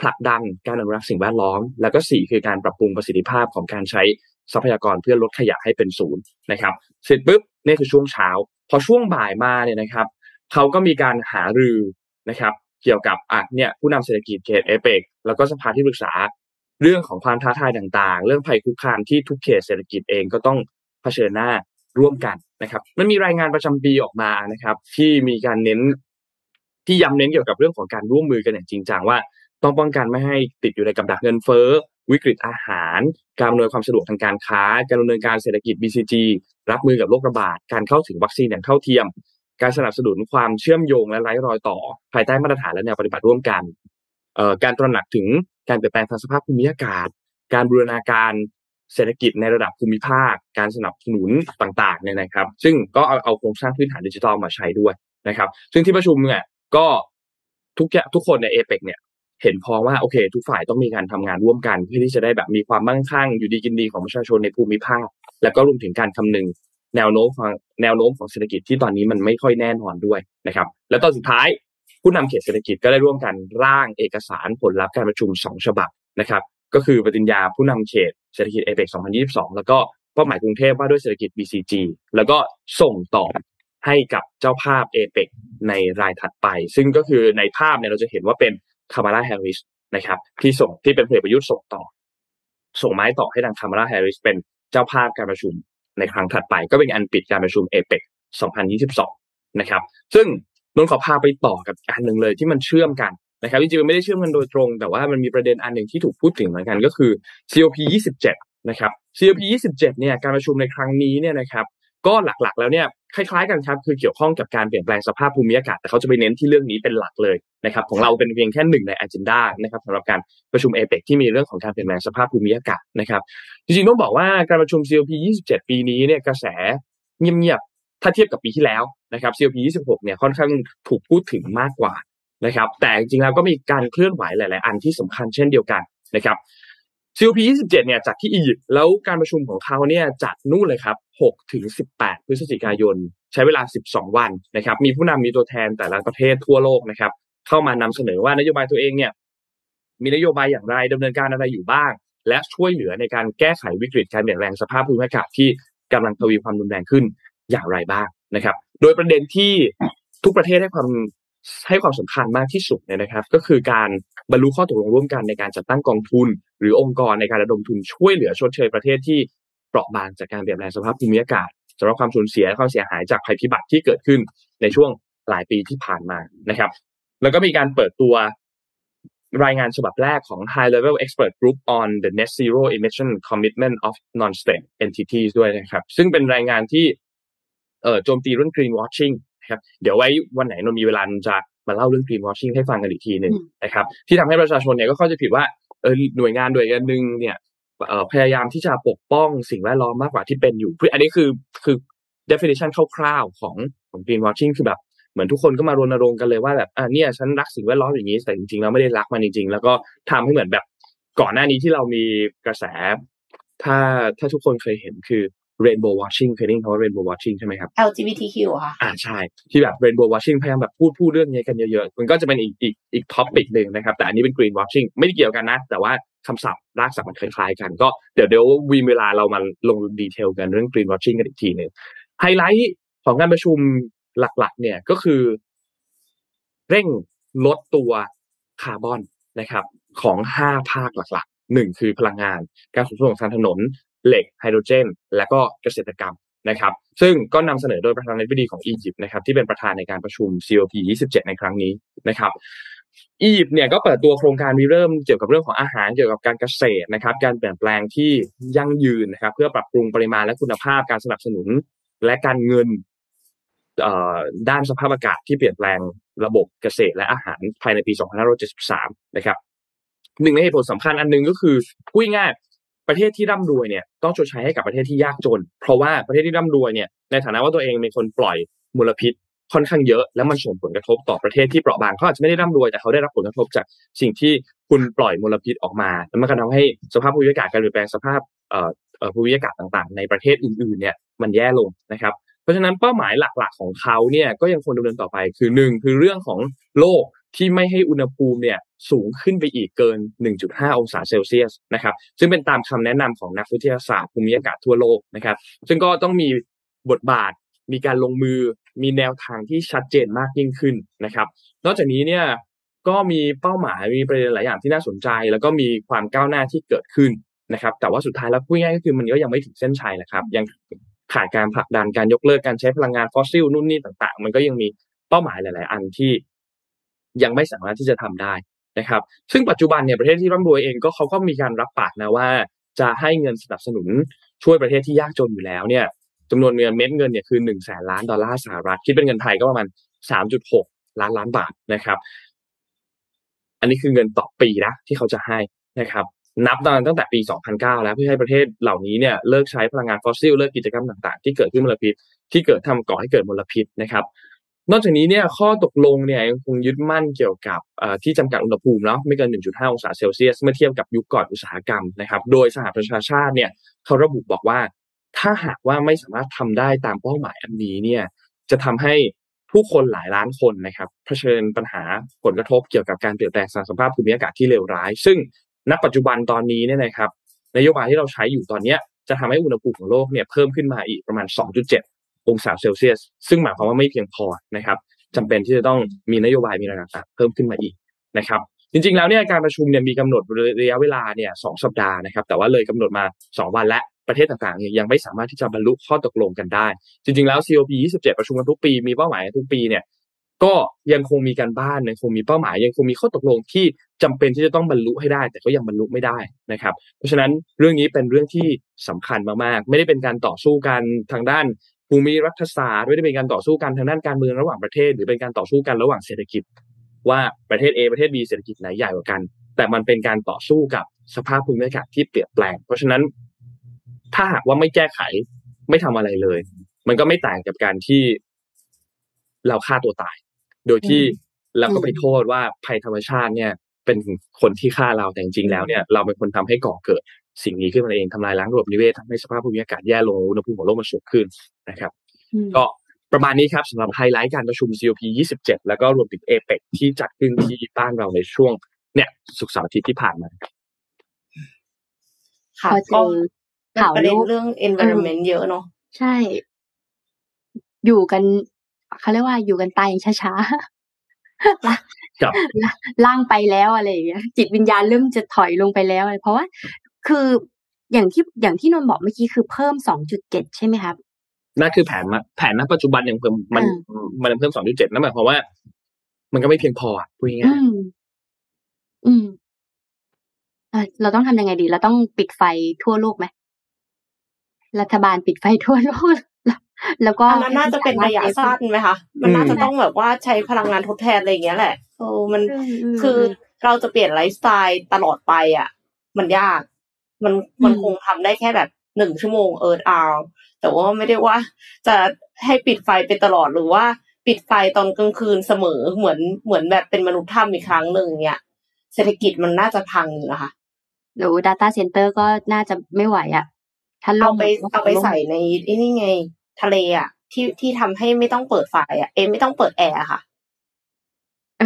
ผลักดันการอนุรักษ์สิ่งแวดล้อม แล้วก็4คือการปรับปรุงประสิทธิภาพของการใช้ทรัพยากรเพื่อลดขยะให้เป็นศูนย์นะครับเสร็จปุ๊บนี่คือช่วงเช้า พอช่วงบ่ายมาเนี่ยนะครับเขาก็มีการหารือนะครับเกี่ยวกับอะเนี่ยผู้นำเศรษฐกิจเขตเอเปกแล้วก็สภาที่ปรึกษา เรื่องของความท้าทายต่างๆ เรื่องภัยคุกคามที่ทุกเขตเศรษฐกิจเองก็ต้องเผชิญหน้าร่วมกันนะครับมันมีรายงานประจำปีออกมานะครับ ที่มีการเน้นที่ย้ำเน้นเกี่ยวกับเรื่องของการร่วมมือกันอย่างจริงจังว่า ต้องป้องกันไม่ให้ติดอยู่ในกับดักเงินเฟ้อวิกฤตอาหาร การอำนวยความสะดวกทางการค้า การดำเนินการเศรษฐกิจ BCG รับมือกับโรคระบาด การเข้าถึงวัคซีนอย่างเท่าเทียม การสนับสนุนความเชื่อมโยงและไร้รอยต่อ ภายใต้มาตรฐานและแนวปฏิบัติร่วมกัน การตระหนักถึง การเปลี่ยนแปลงทางสภาพภูมิอากาศ การบูรณาการเศรษฐกิจในระดับภูมิภาค การสนับสนุนต่างๆเนี่ยนะครับ ซึ่งก็เอาเอาโครงสร้างพื้นฐานดิจิทัลมาใช้ด้วยนะครับ ซึ่งที่ประชุมเนี่ยก็ทุกทุกคนในเอเปกเนี่ยเห็นพอว่าโอเค ทุกฝ่ายต้องมีการทำงานร่วมกัน เพื่อที่จะได้แบบมีความมั่งคั่งอยู่ดีกินดีของประชาชนในภูมิภาค แล้วก็รวมถึงการคำนึงแนวโน้มของแนวโน้มของเศรษฐกิจที่ตอนนี้มันไม่ค่อยแน่นอนด้วยนะครับ แล้วตอนสุดท้าย ผู้นำเขตเศรษฐกิจก็ได้ร่วมกันร่างเอกสารผลลัพธ์การประชุม 2 ฉบับนะครับก็คือปฏิญญาผู้นำเขตเศรษฐกิจเอเปก2022 แล้วก็เป้าหมายกรุงเทพว่าด้วยเศรษฐกิจ BCG แล้วก็ส่งต่อให้กับเจ้าภาพเอเปกในรายถัดไป ซึ่งก็คือในภาพเนี่ยเราจะเห็นว่าเป็นคามาลาแฮร์ริสนะครับที่ส่งที่เป็นเพลประยุทธ์ส่งต่อ ส่งไม้ต่อให้ทางคามาลาแฮร์ริสเป็นเจ้าภาพการประชุมในครั้งถัดไป ก็เป็นอันปิดการประชุมเอเปก2022 นะครับ ซึ่ง นนขอพาไปต่อกับอันหนึ่งเลยที่มันเชื่อมกันนะครับจริงๆไม่ได้เชื่อมกันโดยตรง แต่ว่ามันมีประเด็นอันหนึ่งที่ถูกพูดถึงเหมือนกันก็คือ COP 27นะครับ COP 27เนี่ยการประชุมในครั้งนี้เนี่ยนะครับก็หลักๆ แล้วเนี่ยคล้ายๆกันครับคือเกี่ยวข้องกับการเปลี่ยนแปลงสภาพภูมิอากาศแต่เขาจะไปเน้นที่เรื่องนี้เป็นหลักเลยนะครับของเราเป็นเพียงแค่หนึ่งใน agenda นะครับสำหรับการประชุมเอเปกที่มีเรื่องของการเปลี่ยนแปลงสภาพภูมิอากาศนะครับจริงๆต้องบอกว่าการประชุม COP 27 ปีนี้เนี่ยกระแสเงียบ ถ้าเทียบกับปีที่แล้วนะครับ COP 26เนี่ยค่อนข้างถูกพูดถึงมากกว่านะครับ แต่จริงๆแล้วก็มีการเคลื่อนไหวหลาย ๆ อันที่สำคัญเช่นเดียวกันนะครับ COP 27เนี่ยจัดที่อียิปต์แล้วการประชุมของเขาเนี่ยจัดนู่นเลยครับ6ถึง18 พฤศจิกายน ใช้เวลา 12 วันนะครับ มีผู้นำมีตัวแทนแต่ละประเทศทั่วโลกนะครับ เข้ามานำเสนอว่านโยบายตัวเองเนี่ยมีนโยบายอย่างไรดำเนินการอะไรอยู่บ้าง และช่วยเหลือในการแก้ไขวิกฤตการเปลี่ยนแปลงสภาพภูมิอากาศที่กำลังทวีความรุนแรงขึ้น อย่างไรบ้างนะครับ โดยประเด็นที่ทุกประเทศให้ความให้ความสำคัญมากที่สุดเนี่ยนะครับ ก็คือการบรรลุข้อตกลงร่วมกันในการจัดตั้งกองทุน หรือองค์กรในการระดมทุนช่วยเหลือชดเชยประเทศที่เปราะบางจากการเปลี่ยนแปลงสภาพภูมิอากาศสำหรับความสูญเสียความเสียหายจากภัยพิบัติที่เกิดขึ้นในช่วงหลายปีที่ผ่านมานะครับ แล้วก็มีการเปิดตัวรายงานฉบับแรกของ High Level Expert Group on the Net Zero Emission Commitment of Non-State Entities ด้วยนะครับ ซึ่งเป็นรายงานที่ เอ่อโจมตีเรื่อง greenwashing นะครับเดี๋ยวไว้วันไหนนนมีเวลาจะมาเล่าเรื่อง greenwashing ให้ฟังกันอีกทีหนึ่งนะครับ ที่ทำให้ประชาชนเนี่ยก็เข้าใจผิดว่าเออหน่วยงานหน่วยงานหนึ่งเนี่ยเอ่อพยายามที่จะปกป้องสิ่งแวดล้อมมากกว่าที่เป็นอยู่อันนี้คือคือ definition คร่าวๆของของ greenwashing คือแบบเหมือนทุกคนก็มารณรงค์กันเลยว่าแบบอ่าเนี่ยฉันรักสิ่งแวดล้อมอย่างนี้แต่จริงๆแล้วไม่ได้รักมันจริงๆ แล้วก็ทำให้เหมือนแบบก่อนหน้านี้ที่เรามีกระแส ถ้าถ้าทุกคนเคยเห็นคือ rainbow washing เคยได้ยินคำว่า rainbow washing ใช่ไหมครับ LGBTQ ค่ะอ่าใช่ ที่แบบ rainbow washing พยายามแบบพูดพูดเรื่องนี้กันเยอะๆ มันก็จะเป็นอีกอีกอีก topic หนึ่งนะครับ แต่อันนี้เป็น green washing ไม่ได้เกี่ยวกันนะ แต่ว่าคำศัพท์รากศัพท์มันคล้ายๆกัน ก็เดี๋ยวเดี๋ยววีเวลาเรามาลง detail กันเรื่อง green washing กันอีกทีหนึ่งไฮไลท์ของการประชุมหลักๆ เนี่ยก็คือ เร่งลดตัวคาร์บอนนะครับ ของห้าภาคหลักๆหนึ่งคือพลังงาน การขนส่งทางถนน เหล็กไฮโดรเจน และก็เกษตรกรรมนะครับซึ่งก็นำเสนอโดยประธานาธิบดีของอียิปต์นะครับที่เป็นประธานในการประชุม COP 27 ในครั้งนี้นะครับอียิปต์เนี่ยก็เปิดตัวโครงการวิเริ่มเกี่ยวกับเรื่องของอาหารเกี่ยวกับการเกษตรนะครับการเปลี่ยนแปลงที่ยั่งยืนนะครับเพื่อปรับปรุงปริมาณและคุณภาพการสนับสนุน และการเงินด้านสภาพอากาศที่เปลี่ยนแปลงระบบเกษตรและอาหารภายในปี 2573 นะครับหนึ่งในเหตุผลสำคัญอันนึงก็คือพูดง่าย ประเทศที่ร่ำรวยเนี่ยต้องชดใช้ให้กับประเทศที่ยากจน เพราะว่าประเทศที่ร่ำรวยเนี่ยในฐานะว่าตัวเองเป็นคนปล่อยมลพิษค่อนข้างเยอะแล้วมันส่งผลกระทบต่อประเทศที่เปราะบางเขาอาจจะไม่ได้ร่ำรวยแต่เขาได้รับผลกระทบจากสิ่งที่คุณปล่อยมลพิษออกมา แล้วมันก็ทำให้สภาพภูมิอากาศการเปลี่ยนแปลงสภาพเอ่อภูมิอากาศต่างๆ ในประเทศอื่นๆเนี่ยมันแย่ลงนะครับ เพราะฉะนั้นเป้าหมายหลักๆของเขาเนี่ยก็ยังคงดำเนินต่อไปคือหนึ่งคือเรื่องของโลก ที่ไม่ให้อุณหภูมิเนี่ยสูงขึ้นไปอีกเกิน 1.5 องศาเซลเซียสนะครับซึ่งเป็นตามคำแนะนำของนักวิทยาศาสตร์ภูมิอากาศทั่วโลกนะครับ ซึ่งก็ต้องมีบทบาทมีการลงมือมีแนวทางที่ชัดเจนมากยิ่งขึ้นนะครับ นอกจากนี้เนี่ยก็มีเป้าหมายมีประเด็นหลายอย่างที่น่าสนใจ แล้วก็มีความก้าวหน้าที่เกิดขึ้นนะครับ แต่ว่าสุดท้ายแล้วพูดง่ายก็คือมันก็ยังไม่ถึงเส้นชัยแหละครับ ยังขาดการผลักดันการยกเลิกการใช้พลังงานฟอสซิลนู่นนี่ต่าง ๆ มันก็ยังมีเป้าหมายหลาย ๆ อันที่ ยังไม่สามารถที่จะทำได้นะครับ ซึ่งปัจจุบันเนี่ยประเทศที่ร่ำรวยเองก็เขาก็มีการรับปากนะว่า จะให้เงินสนับสนุนช่วยประเทศที่ยากจนอยู่แล้วเนี่ยจำนวนเงินเม็ดเงินเนี่ยคือหนึ่งแสนล้านดอลลาร์สหรัฐคิดเป็นเงินไทยก็ประมาณสามจุดหกล้านล้านบาทนะครับ อันนี้คือเงินต่อปีนะที่เขาจะให้นะครับนับตั้งแต่ปี 2009 แล้วเพื่อให้ประเทศเหล่านี้เนี่ยเลิกใช้พลังงานฟอสซิลเลิกกิจกรรมต่างๆ ที่เกิดขึ้นมลพิษที่เกิดทำก่อให้เกิดมลพิษนะครับ นอกจากนี้เนี่ยข้อตกลงเนี่ยยังคงยึดมั่นเกี่ยวกับที่จำกัดอุณหภูมิเนาะไม่เกิน 1.5 องศาเซลเซียสเมื่อเทียบกับยุคก่อนอุตสาหกรรมนะครับ โดยสหประชาชาติเนี่ยเขาระบุบอกว่า ถ้าหากว่าไม่สามารถทำได้ตามเป้าหมายอันนี้เนี่ยจะทำให้ผู้คนหลายล้านคนนะครับเผชิญปัญหาผลกระทบเกี่ยวกับการเปลี่ยนแปลงสภาพภูมิอากาศที่เลวร้าย ซึ่งณปัจจุบันตอนนี้เนี่ยนะครับนโยบายที่เราใช้อยู่ตอนเนี้ยจะทำให้อุณหภูมิของโลกเนี่ยเพิ่มขึ้นมาอีกประมาณ 2.7 องศาเซลเซียส ซึ่งหมายความว่าไม่เพียงพอนะครับจำเป็นที่จะต้องมีนโยบายมีอะไรต่างๆเพิ่มขึ้นมาอีกนะครับ จริงๆแล้วเนี่ยการประชุมเนี่ยมีกำหนดระยะเวลาเนี่ยสองสัปดาห์นะครับ แต่ว่าเลยกำหนดมา 2 วันและประเทศต่างๆเนี่ยยังไม่สามารถที่จะบรรลุข้อตกลงกันได้ จริงๆแล้ว COP 27 ประชุมกันทุกปีมีเป้าหมายทุกปีเนี่ยก็ยังคงมีการบ้านยังคงมีเป้าหมาย ยังคงมีข้อตกลงที่จำเป็นที่จะต้องบรรลุให้ได้ แต่ก็ยังบรรลุไม่ได้นะครับ เพราะฉะนั้นเรื่องนี้เป็นเรื่องที่สำคัญมากๆ ไม่ได้เป็นการต่อสู้กันทางด้าน ภูมิรัฐศาสตร์ไม่ได้เป็นการต่อสู้กันทางด้านการเมืองระหว่างประเทศ หรือเป็นการต่อสู้กันระหว่างเศรษฐกิจ ว่าประเทศ A ประเทศ B เศรษฐกิจไหนใหญ่กว่ากัน แต่มันเป็นการต่อสู้กับสภาพภูมิอากาศที่เปลี่ยนแปลง เพราะฉะนั้นถ้าหากว่าไม่แก้ไขไม่ทำอะไรเลย มันก็ไม่ต่างกับการที่เราฆ่าตัวตาย โดยที่เราก็ไปโทษว่าภัยธรรมชาติเนี่ย เป็นคนที่ฆ่าเราแต่จริงๆแล้วเนี่ยเราเป็นคนทำให้ก่อเกิดสิ่งนี้ขึ้นมาเองทำลายล้างระบบนิเวศทำให้สภาพภูมิอากาศแย่ลงอุณหภูมิของโลกมันสูงขึ้นนะครับ ก็ประมาณนี้ครับสำหรับไฮไลท์การประชุม COP 27 แล้วก็รวมถึงเอเปกที่จัดขึ้นที่บ้านเราในช่วง เนี่ยสุกร์เสาร์อาทิตย์ที่ผ่านมาค่ะพอเจก็อเป็นข่าวประเด็นโลกเรื่อง environment เยอะเนาะใช่ อยู่กันเขาเรียกว่าอยู่กันตายอย่างช้าๆ ล่ะครับล่างไปแล้วอะไรอย่างเงี้ยจิตวิญญาณเริ่มจะถอยลงไปแล้วอะไรเพราะว่า คืออย่างที่อย่างที่นนท์บอกเมื่อกี้คือเพิ่มสองจุดเจ็ดใช่ไหมครับนั่นคือแผนมาแผนณปัจจุบันยังเพิ่มมันมันเพิ่ม2.7นั่นหมายความว่า มันก็ไม่เพียงพออะพูดง่าอืยมอืมอะเราต้องทำยังไงดี เราต้องปิดไฟทั่วโลกไหมรัฐบาลปิดไฟทั่วโลกแล้วแล้วก็อันนั้นน่าจะเป็นระยะสั้นไหมคะมันน่าจะต้องแบบว่าใช้พลังงานทดแทนอะไรอย่างเงี้ยแหละเออมันอืมมคือเราจะเปลี่ยนไลฟ์สไตล์ตลอดไปอะ มันยาก มันมันอืมคงทำได้แค่แบบหนึ่งชั่วโมงเอิร์ธอาวแต่ว่าไม่ได้ว่า จะให้ปิดไฟไปตลอดหรือว่าปิดไฟตอนกลางคืนเสมอเหมือนเหมือนแบบเป็นมนุษย์ถ้ำอีกครั้งหนึ่งเนี่ยเศรษฐกิจมันน่าจะพังอยู่นะคะหรือ data center ก็น่าจะไม่ไหวอะถ้าล่เอามไปเอาไปใส่ในไอ้นี่ไง ทะเลอะ ที่ที่ทำให้ไม่ต้องเปิดไฟอะ เอยไม่ต้องเปิดแอร์อะค่ะ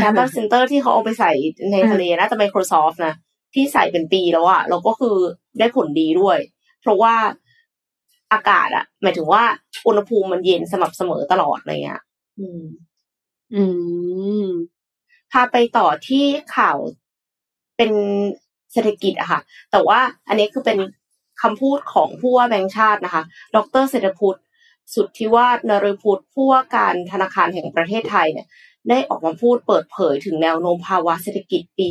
Data Center ที่เขาเอาไปใส่ในทะเลน่าจะ Microsoft นะ ที่ใส่เป็นปีแล้วอะแล้วก็คือได้ผลดีด้วย เพราะว่าอากาศอะหมายถึงว่าอุณหภูมิมันเย็นสม่ำเสมอตลอดอะไรเงี้ยอืม อืมพาไปต่อที่ข่าวเป็นเศรษฐกิจอะค่ะ แต่ว่าอันนี้คือเป็นคำพูดของผู้ว่าแบงค์ชาตินะคะ ดรเศรษฐพุทธสุทธิวาฒนฤพุทธผู้ว่าการธนาคารแห่งประเทศไทยเนี่ย ได้ออกมาพูดเปิดเผยถึงแนวโน้มภาวะเศรษฐกิจปี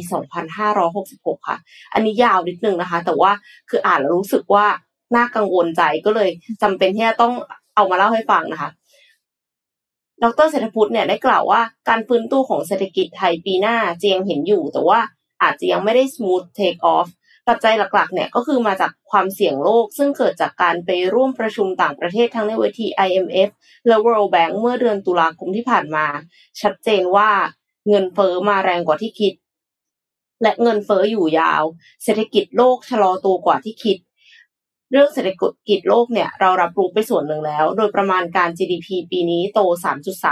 2566 ค่ะ อันนี้ยาวนิดนึงนะคะ แต่ว่าคืออ่านแล้วรู้สึกว่าน่ากังวลใจก็เลยจำเป็นที่จะต้องเอามาเล่าให้ฟังนะคะ ดรเศรษฐพุทธเนี่ยได้กล่าวว่าการฟื้นตัวของเศรษฐกิจไทยปีหน้าจะยังเห็นอยู่ แต่ว่าอาจจะยังไม่ได้ smooth take off ปัจจัยหลักๆเนี่ยก็คือมาจากความเสี่ยงโลก ซึ่งเกิดจากการไปร่วมประชุมต่างประเทศทั้งในเวที IMF และ World Bank เมื่อเดือนตุลาคมที่ผ่านมา ชัดเจนว่าเงินเฟ้อมาแรงกว่าที่คิด และเงินเฟ้ออยู่ยาว เศรษฐกิจโลกชะลอตัวกว่าที่คิด เรื่องเศรษฐกิจโลกเนี่ยเรารับรู้ไปส่วนหนึ่งแล้ว โดยประมาณการ GDP ปีนี้โต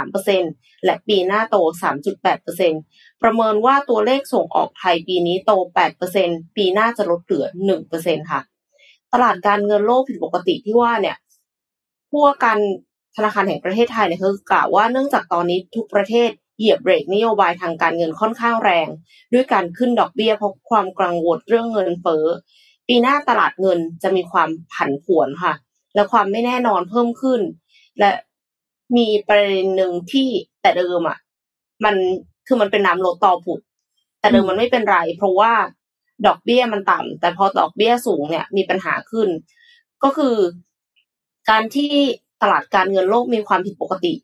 3.3%และปีหน้าโต 3.8%ประเมินว่าตัวเลขส่งออกไทยปีนี้โต 8%ปีหน้าจะลดเหลือ 1%ค่ะ ตลาดการเงินโลกผิดปกติที่ว่าเนี่ยผู้ว่าการธนาคารแห่งประเทศไทยเนี่ยคือกล่าวว่าเนื่องจากตอนนี้ทุกประเทศเหยียบเบรกนโยบายทางการเงินค่อนข้างแรง ด้วยการขึ้นดอกเบี้ยเพราะความกังวลเรื่องเงินเฟ้อ ปีหน้าตลาดเงินจะมีความผันผวนค่ะ และความไม่แน่นอนเพิ่มขึ้น และมีประเด็นหนึ่งที่แต่เดิมอะ มันคือมันเป็นน้ำลดต่อผุด แต่เดิมมันไม่เป็นไร เพราะว่าดอกเบี้ยมันต่ำแต่พอดอกเบี้ยสูงเนี่ยมีปัญหาขึ้น ก็คือ การที่ตลาดการเงินโลกมีความผิดปกติ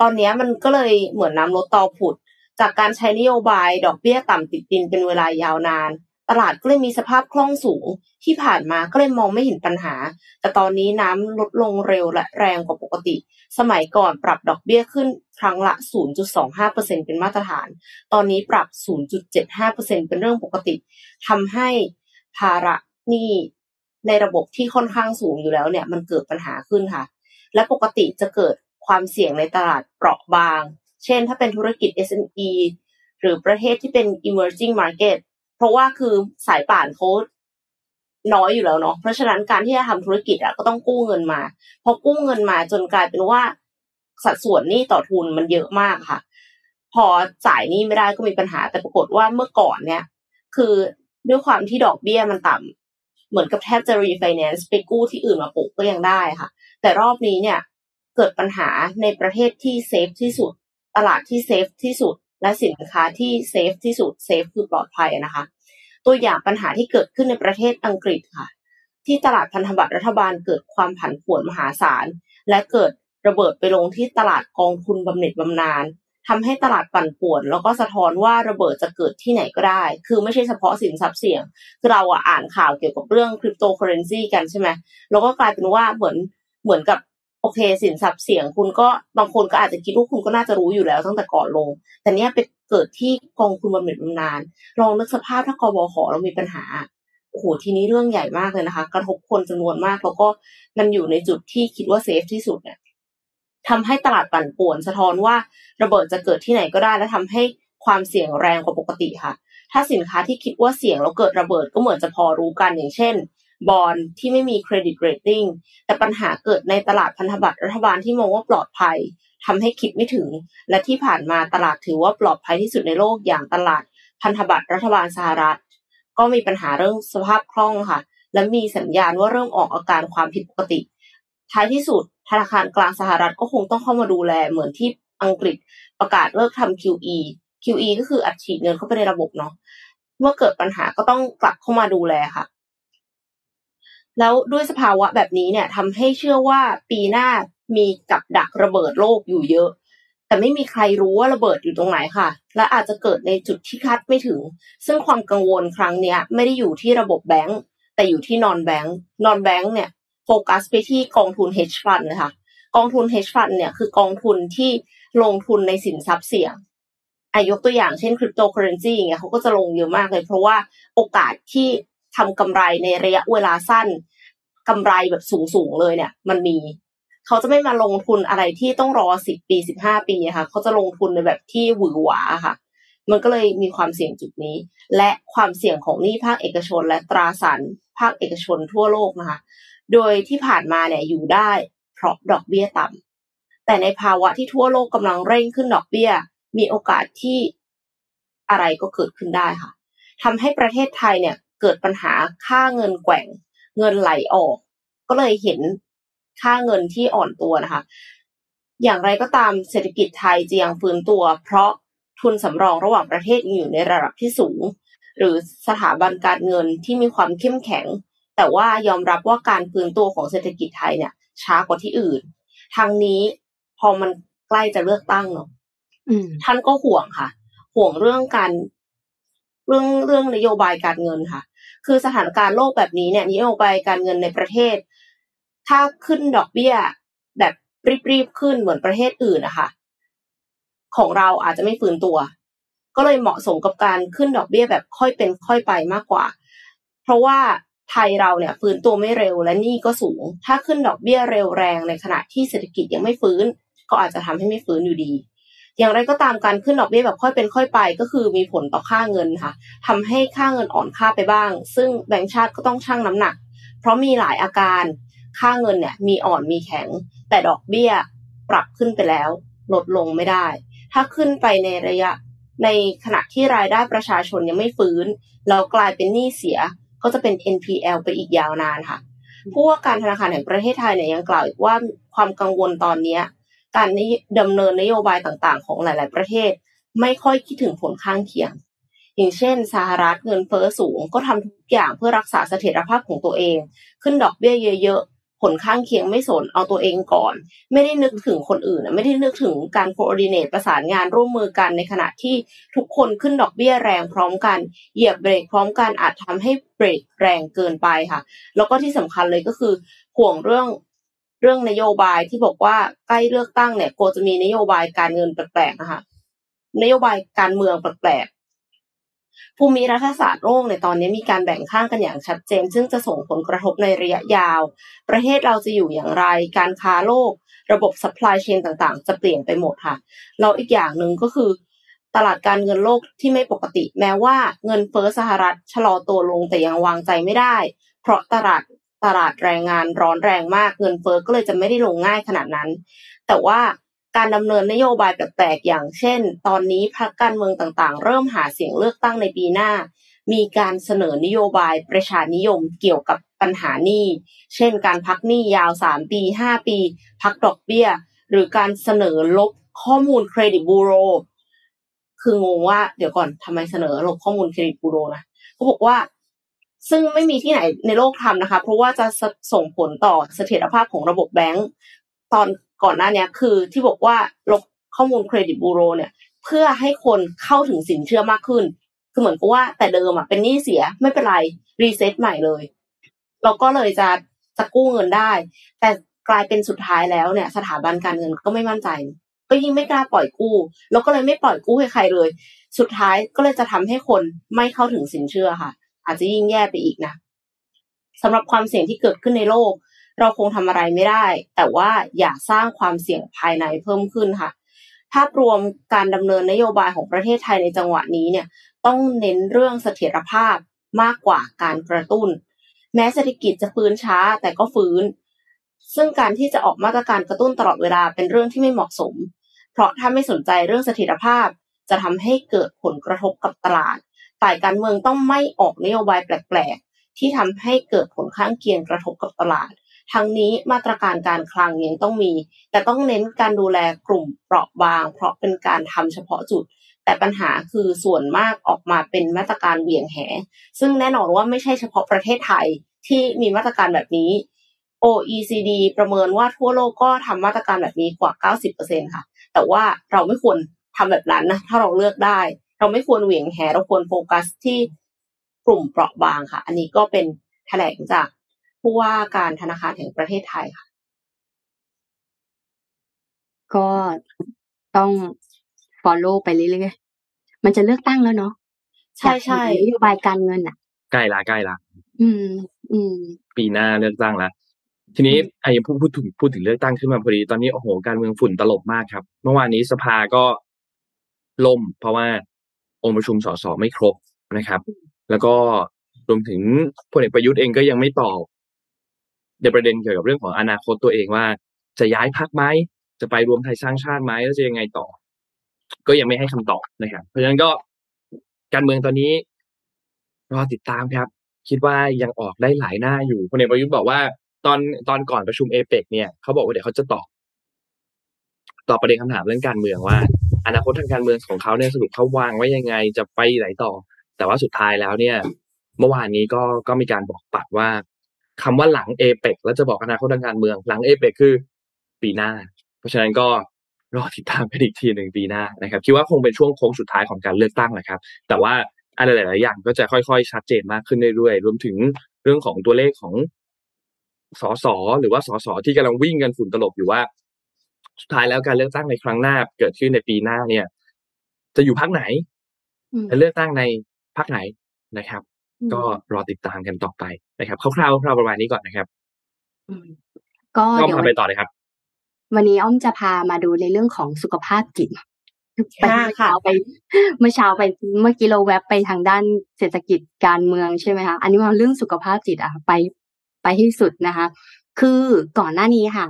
ตอนนี้มันก็เลยเหมือนน้ำลดต่อผุด จากการใช้นโยบายดอกเบี้ยต่ำติดดินเป็นเวลายาวนาน ตลาดก็เลยมีสภาพคล่องสูงที่ผ่านมาก็เลยมองไม่เห็นปัญหา แต่ตอนนี้น้ำลดลงเร็วและแรงกว่าปกติ สมัยก่อนปรับดอกเบี้ยขึ้นครั้งละ 0.25%เป็นมาตรฐาน ตอนนี้ปรับ 0.75%เป็นเรื่องปกติทำให้ภาระหนี้ในระบบที่ค่อนข้างสูงอยู่แล้วเนี่ยมันเกิดปัญหาขึ้นค่ะ และปกติจะเกิดความเสี่ยงในตลาดเปราะบาง เช่น ถ้าเป็นธุรกิจ SME หรือประเทศที่เป็น emerging market เพราะว่าคือสายป่านเขาน้อยอยู่แล้วเนาะเพราะฉะนั้นการที่จะทำธุรกิจอะก็ต้องกู้เงินมาพอกู้เงินมาจนกลายเป็นว่าสัดส่วนหนี้ต่อทุนมันเยอะมากค่ะ พอจ่ายหนี้ไม่ได้ก็มีปัญหาแต่ปรากฏว่าเมื่อก่อนเนี่ย คือด้วยความที่ดอกเบี้ยมันต่ำเหมือนกับแทบจะรีไฟแนนซ์ไปกู้ที่อื่นมาโปะก็ยังได้ค่ะ แต่รอบนี้เนี่ยเกิดปัญหาในประเทศที่ safe ที่สุด ตลาดที่ safe ที่สุด และสินค้าที่ safe ที่สุด safe คือปลอดภัยนะคะ ตัวอย่างปัญหาที่เกิดขึ้นในประเทศอังกฤษค่ะ ที่ตลาดพันธบัตรรัฐบาลเกิดความผันผวนมหาศาล และเกิดระเบิดไปลงที่ตลาดกองทุนบำเหน็จบำนาญทำให้ตลาดปั่นป่วน แล้วก็สะท้อนว่าระเบิดจะเกิดที่ไหนก็ได้ คือไม่ใช่เฉพาะสินทรัพย์เสี่ยง คือเราอะอ่านข่าวเกี่ยวกับเรื่องคริปโตเคอเรนซีกันใช่ไหมแล้วก็กลายเป็นว่าเหมือนเหมือนกับ โอเค สินทรัพย์เสี่ยงคุณก็บางคนก็อาจจะคิดว่าคุณก็น่าจะรู้อยู่แล้วตั้งแต่ก่อนลง แต่เนี้ยไปเกิดที่กองทุนบำเหน็จบำนาญลองนึกสภาพถ้ากบขเรามีปัญหาโอ้โหทีนี้เรื่องใหญ่มากเลยนะคะ กระทบคนจำนวนมากแล้วก็มันอยู่ในจุดที่คิดว่า safe ที่สุดเนี่ยทำให้ตลาดปั่นป่วน สะท้อนว่าระเบิดจะเกิดที่ไหนก็ได้ และทำให้ความเสี่ยงแรงกว่าปกติค่ะ ถ้าสินค้าที่คิดว่าเสี่ยงแล้วเกิดระเบิดก็เหมือนจะพอรู้กันอย่างเช่น bond ที่ไม่มี credit rating แต่ปัญหาเกิดในตลาดพันธบัตรรัฐบาลที่มองว่าปลอดภัยทำให้คิดไม่ถึง และที่ผ่านมาตลาดถือว่าปลอดภัยที่สุดในโลกอย่างตลาดพันธบัตรรัฐบาลสหรัฐ ก็มีปัญหาเรื่องสภาพคล่องค่ะ และมีสัญญาณว่าเริ่มออกอาการความผิดปกติ ท้ายที่สุดธนาคารกลางสหรัฐก็คงต้องเข้ามาดูแลเหมือนที่อังกฤษประกาศเลิกทำ QE QE ก็คืออัดฉีดเงินเข้าไปในระบบเนาะเมื่อเกิดปัญหาก็ต้องกลับเข้ามาดูแลค่ะ แล้วด้วยสภาวะแบบนี้เนี่ยทำให้เชื่อว่าปีหน้ามีกับดักระเบิดโลกอยู่เยอะ แต่ไม่มีใครรู้ว่าระเบิดอยู่ตรงไหนค่ะ และอาจจะเกิดในจุดที่คาดไม่ถึง ซึ่งความกังวลครั้งเนี้ย ไม่ได้อยู่ที่ระบบแบงก์แต่อยู่ที่นอนแบงก์นอนแบงก์เนี่ยโฟกัสไปที่กองทุน hedge fund นะคะกองทุน hedge fund เนี่ยคือกองทุนที่ลงทุนในสินทรัพย์เสี่ยงอายกตัวอย่างเช่นคริปโตเคอเรนซีอย่างเงี้ยเขาก็จะลงเยอะมากเลย เพราะว่าโอกาสที่ ทำกำไรในระยะเวลาสั้นกำไรแบบสูงๆเลยเนี่ย มันมี เขาจะไม่มาลงทุนอะไรที่ต้องรอสิบปีสิบห้าปีค่ะ เขาจะลงทุนในแบบที่หวือหวาค่ะ มันก็เลยมีความเสี่ยงจุดนี้ และความเสี่ยงของหนี้ภาคเอกชน และตราสารภาคเอกชนทั่วโลกนะคะ โดยที่ผ่านมาเนี่ยอยู่ได้เพราะดอกเบี้ยต่ำแต่ในภาวะที่ทั่วโลกกำลังเร่งขึ้นดอกเบี้ย มีโอกาสที่อะไรก็เกิดขึ้นได้ค่ะทำให้ประเทศไทยเนี่ย เกิดปัญหาค่าเงินแกว่ง เงินไหลออก ก็เลยเห็นค่าเงินที่อ่อนตัวนะคะ อย่างไรก็ตามเศรษฐกิจไทยจะยังฟื้นตัว เพราะทุนสำรองระหว่างประเทศยังอยู่ในระดับที่สูง หรือสถาบันการเงินที่มีความเข้มแข็ง แต่ว่ายอมรับว่าการฟื้นตัวของเศรษฐกิจไทยเนี่ย ช้ากว่าที่อื่นทางนี้พอมันใกล้จะเลือกตั้งเนาะท่านก็ห่วงค่ะ ห่วงเรื่องการ เรื่องเรื่องนโยบายการเงินค่ะ คือสถานการณ์โลกแบบนี้เนี่ยนโยบายการเงินในประเทศ ถ้าขึ้นดอกเบี้ย แบบรีบๆขึ้นเหมือนประเทศอื่นนะคะของเราอาจจะไม่ฟื้นตัว ก็เลยเหมาะสมกับการขึ้นดอกเบี้ยแบบค่อยเป็นค่อยไปมากกว่า เพราะว่าไทยเราเนี่ยฟื้นตัวไม่เร็วและหนี่ก็สูง ถ้าขึ้นดอกเบี้ยเร็วแรงในขณะที่เศรษฐกิจยังไม่ฟื้น ก็อาจจะทำให้ไม่ฟื้นอยู่ดี อย่างไรก็ตามการขึ้นดอกเบี้ยแบบค่อยเป็นค่อยไป ก็คือมีผลต่อค่าเงินค่ะทำให้ค่าเงินอ่อนค่าไปบ้าง ซึ่งแบงก์ชาติก็ต้องชั่งน้ำหนัก เพราะมีหลายอาการค่าเงินเนี่ยมีอ่อนมีแข็ง แต่ดอกเบี้ยปรับขึ้นไปแล้ว ลดลงไม่ได้ ถ้าขึ้นไปในระยะในขณะที่รายได้ประชาชนยังไม่ฟื้นแล้วกลายเป็นหนี้เสียก็จะเป็น NPL ไปอีกยาวนานค่ะผู้ว่าการธนาคารแห่งประเทศไทยเนี่ยยังกล่าวอีกว่าความกังวลตอนนี้ การดำเนินนโยบายต่างๆ ของหลาย ๆ ประเทศ ไม่ค่อยคิดถึงผลข้างเคียง อย่างเช่นสหรัฐเงินเฟ้อสูงก็ทำทุกอย่างเพื่อรักษาเสถียรภาพของตัวเอง ขึ้นดอกเบี้ยเยอะๆ ผลข้างเคียงไม่สนเอาตัวเองก่อน ไม่ได้นึกถึงคนอื่นไม่ได้นึกถึงการโคอดิเนตประสานงานร่วมมือกันในขณะที่ทุกคนขึ้นดอกเบี้ยแรงพร้อมกัน เหยียบเบรกพร้อมกันอาจทำให้เบรกแรงเกินไปค่ะ แล้วก็ที่สำคัญเลยก็คือห่วงเรื่อง เรื่องนโยบายที่บอกว่าใกล้เลือกตั้งเนี่ยโกจะมีนโยบายการเงินแปลกๆนะคะนโยบายการเมืองแปลกภูมิรัฐศาสตร์โลกในตอนนี้มีการแบ่งข้างกันอย่างชัดเจน ซึ่งจะส่งผลกระทบในระยะยาว ประเทศเราจะอยู่อย่างไร การค้าโลก ระบบ supply chain ต่างๆ จะเปลี่ยนไปหมดค่ะแล้วอีกอย่างหนึ่งก็คือตลาดการเงินโลกที่ไม่ปกติ แม้ว่าเงินเฟ้อสหรัฐชะลอตัวลงแต่ยังวางใจไม่ได้ เพราะตลาด ตลาดแรงงานร้อนแรงมากเงินเฟ้อก็เลยจะไม่ได้ลงง่ายขนาดนั้น แต่ว่าการดำเนินนโยบายแปลกๆอย่างเช่น ตอนนี้พรรคการเมืองต่างๆ เริ่มหาเสียงเลือกตั้งในปีหน้า มีการเสนอนโยบายประชานิยมเกี่ยวกับปัญหาหนี้ เช่น การพักหนี้ยาว 3 ปี 5 ปี พักดอกเบี้ย หรือการเสนอลบข้อมูลเครดิตบูโร คืองงว่าเดี๋ยวก่อนทำไมเสนอระบบข้อมูลเครดิตบูโรนะเขาบอกว่า ซึ่งไม่มีที่ไหนในโลกทำนะคะ เพราะว่าจะส่งผลต่อเสถียรภาพของระบบแบงก์ตอนก่อนหน้านี้คือที่บอกว่าลบข้อมูลเครดิตบูโรเนี่ย เพื่อให้คนเข้าถึงสินเชื่อมากขึ้นคือเหมือนกับว่าแต่เดิมอะเป็นหนี้เสียไม่เป็นไรรีเซ็ตใหม่เลยเราก็เลยจะจะกู้เงินได้ แต่กลายเป็นสุดท้ายแล้วเนี่ย สถาบันการเงินก็ไม่มั่นใจ ก็ยิ่งไม่กล้าปล่อยกู้ แล้วก็เลยไม่ปล่อยกู้ให้ใครเลย สุดท้ายก็เลยจะทำให้คนไม่เข้าถึงสินเชื่อค่ะ อาจจะยิ่งแย่ไปอีกนะสำหรับความเสี่ยงที่เกิดขึ้นในโลก เราคงทำอะไรไม่ได้ แต่ว่าอย่าสร้างความเสี่ยงภายในเพิ่มขึ้นค่ะภาพรวมการดำเนินนโยบายของประเทศไทยในจังหวะนี้เนี่ยต้องเน้นเรื่องเสถียรภาพมากกว่าการกระตุ้น แม้เศรษฐกิจจะฟื้นช้าแต่ก็ฟื้น ซึ่งการที่จะออกมาตรการกระตุ้นตลอดเวลาเป็นเรื่องที่ไม่เหมาะสม เพราะถ้าไม่สนใจเรื่องเสถียรภาพ จะทำให้เกิดผลกระทบกับตลาด ฝ่ายการเมืองต้องไม่ออกนโยบายแปลก ๆ ที่ทำให้เกิดผลข้างเคียงกระทบกับตลาด ทั้งนี้มาตรการการคลังยังต้องมี แต่ต้องเน้นการดูแลกลุ่มเปราะบาง เพราะเป็นการทำเฉพาะจุด แต่ปัญหาคือส่วนมากออกมาเป็นมาตรการเหวี่ยงแห ซึ่งแน่นอนว่าไม่ใช่เฉพาะประเทศไทยที่มีมาตรการแบบนี้ OECD ประเมินว่าทั่วโลกก็ทำมาตรการแบบนี้กว่า 90%ค่ะ แต่ว่าเราไม่ควรทำแบบนั้นนะ ถ้าเราเลือกได้ เราไม่ควรเหวี่ยงแหเราควรโฟกัสที่กลุ่มเปราะบางค่ะ อันนี้ก็เป็นแถลงจากผู้ว่าการธนาคารแห่งประเทศไทยค่ะ ก็ต้อง follow ไปเรื่อยๆมันจะเลือกตั้งแล้วเนาะใช่ใช่นโยบายการเงินอะ ใกล้ละใกล้ละอืม อืม ปีหน้าเลือกตั้งละทีนี้ไอ้พูดพูดถึงพูดถึงเลือกตั้งขึ้นมาพอดีตอนนี้โอ้โหการเมืองฝุ่นตลบมากครับ เมื่อวานนี้สภาก็ล่มเพราะว่า องค์ประชุมสสไม่ครบนะครับ แล้วก็รวมถึงพลเอกประยุทธ์เองก็ยังไม่ตอบในประเด็นเกี่ยวกับเรื่องของอนาคตตัวเองว่า จะย้ายพักไหมจะไปรวมไทยสร้างชาติไหมแล้วจะยังไงต่อ ก็ยังไม่ให้คำตอบนะครับ เพราะฉะนั้นก็การเมืองตอนนี้รอติดตามครับ คิดว่ายังออกได้หลายหน้าอยู่พลเอกประยุทธ์บอกว่า ตอนตอนก่อนประชุมเอเปกเนี่ยเขาบอกว่าเดี๋ยวเขาจะตอบตอบประเด็นคำถามเรื่องการเมืองว่า อนาคตทางการเมืองของเขาเนี่ยสรุปเขาวางไว้ยังไงจะไปไหนต่อ แต่ว่าสุดท้ายแล้วเนี่ย เมื่อวานนี้ก็ก็มีการบอกปัดว่าคำว่าหลังเอเปกแล้วจะบอกอนาคตทางการเมืองหลังเอเปกคือปีหน้า เพราะฉะนั้นก็รอติดตามกันอีกทีหนึ่งปีหน้านะครับคิดว่าคงเป็นช่วงโค้งสุดท้ายของการเลือกตั้งแหละครับ แต่ว่าอะไรหลาย ๆ อย่างก็จะค่อย ๆ ชัดเจนมากขึ้นเรื่อย ๆ รวมถึงเรื่องของตัวเลขของสสหรือว่าสสที่กำลังวิ่งกันฝุ่นตลบอยู่ว่า สุดท้ายแล้วการเลือกตั้งในครั้งหน้าเกิดขึ้นในปีหน้าเนี่ย จะอยู่พักไหนอืมจะเลือกตั้งในพักไหนนะครับอืมก็รอติดตามกันต่อไปนะครับคร่าวๆคร่าวๆประมาณนี้ก่อนนะครับอืมก็ก็เดี๋ยวพาไปต่อเลยครับ วันนี้อ้อมจะพามาดูในเรื่องของสุขภาพจิตไปอ่าเมื่อค่ะเช้าไปเมื่อเช้าไปเมื่อกี้เราแวบไปทางด้านเศรษฐกิจการเมืองใช่ไหมคะอันนี้มาเรื่องสุขภาพจิตอะไปไปให้สุดนะคะ คือก่อนหน้านี้ค่ะ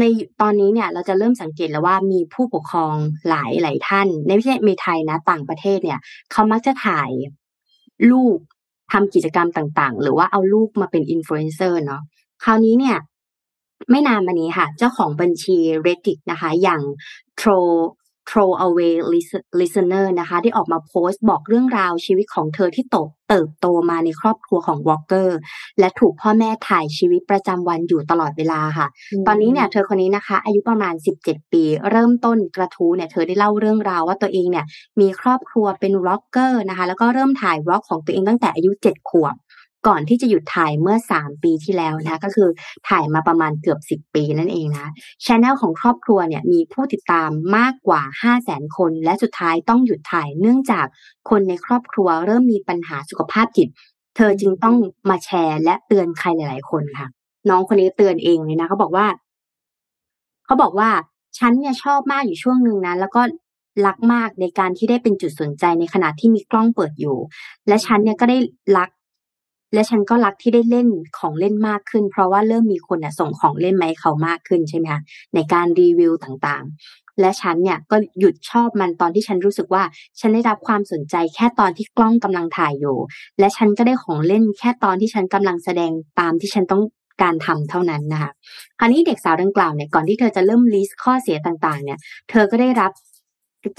ในตอนนี้เนี่ยเราจะเริ่มสังเกตแล้วว่ามีผู้ปกครองหลายหลายท่าน ในไม่ใช่ในไทยนะต่างประเทศเนี่ยเขามักจะถ่ายลูกทำกิจกรรมต่างๆ หรือว่าเอาลูกมาเป็นอินฟลูเอนเซอร์เนาะคราวนี้เนี่ยไม่นานมานี้ค่ะ เจ้าของบัญชี Reddit นะคะ อย่าง t r o Throw Away Listener นะคะได้ออกมาโพสต์บอกเรื่องราวชีวิตของเธอที่โตเติบโตมาในครอบครัวของ Walker และถูกพ่อแม่ถ่ายชีวิตประจำวันอยู่ตลอดเวลาค่ะ ตอนนี้เนี่ยเธอคนนี้นะคะ อายุประมาณ 17 ปี เริ่มต้นกระทู้เนี่ยเธอได้เล่าเรื่องราวว่าตัวเองเนี่ยมีครอบครัวเป็นร็อกเกอร์นะคะแล้วก็เริ่มถ่ายร็อกของตัวเองตั้งแต่อายุ 7 ขวบ ก่อนที่จะหยุดถ่ายเมื่อ 3 ปีที่แล้วนะก็คือถ่ายมาประมาณเกือบ 10 ปีนั่นเองนะช anel ของครอบครัวเนี่ยมีผู้ติดตามมากกว่า 5 0 0 0 0 0 คน และสุดท้ายต้องหยุดถ่ายเนื่องจากคนในครอบครัวเริ่มมีปัญหาสุขภาพจิต เธอจึงต้องมาแชร์และเตือนใครหลาย ๆ คนค่ะ น้องคนนี้เตือนเองเลยนะเขาบอกว่าเขาบอกว่าฉันเนี่ยชอบมากอยู่ช่วงหนึ่งนะแล้วก็รักมากในการที่ได้เป็นจุดสนใจในขณะที่มีกล้องเปิดอยู่ และฉันเนี่ยก็ได้รัก และฉันก็รักที่ได้เล่นของเล่นมากขึ้น เพราะว่าเริ่มมีคนส่งของเล่นมาให้เขามากขึ้นใช่ไหมคะในการรีวิวต่างๆ และฉันเนี่ยก็หยุดชอบมันตอนที่ฉันรู้สึกว่า ฉันได้รับความสนใจแค่ตอนที่กล้องกำลังถ่ายอยู่ และฉันก็ได้ของเล่นแค่ตอนที่ฉันกำลังแสดงตามที่ฉันต้องการทำเท่านั้นนะคะคราวนี้เด็กสาวดังกล่าวเนี่ยก่อนที่เธอจะเริ่มลิสต์ข้อเสียต่างๆ เนี่ย เธอก็ได้รับ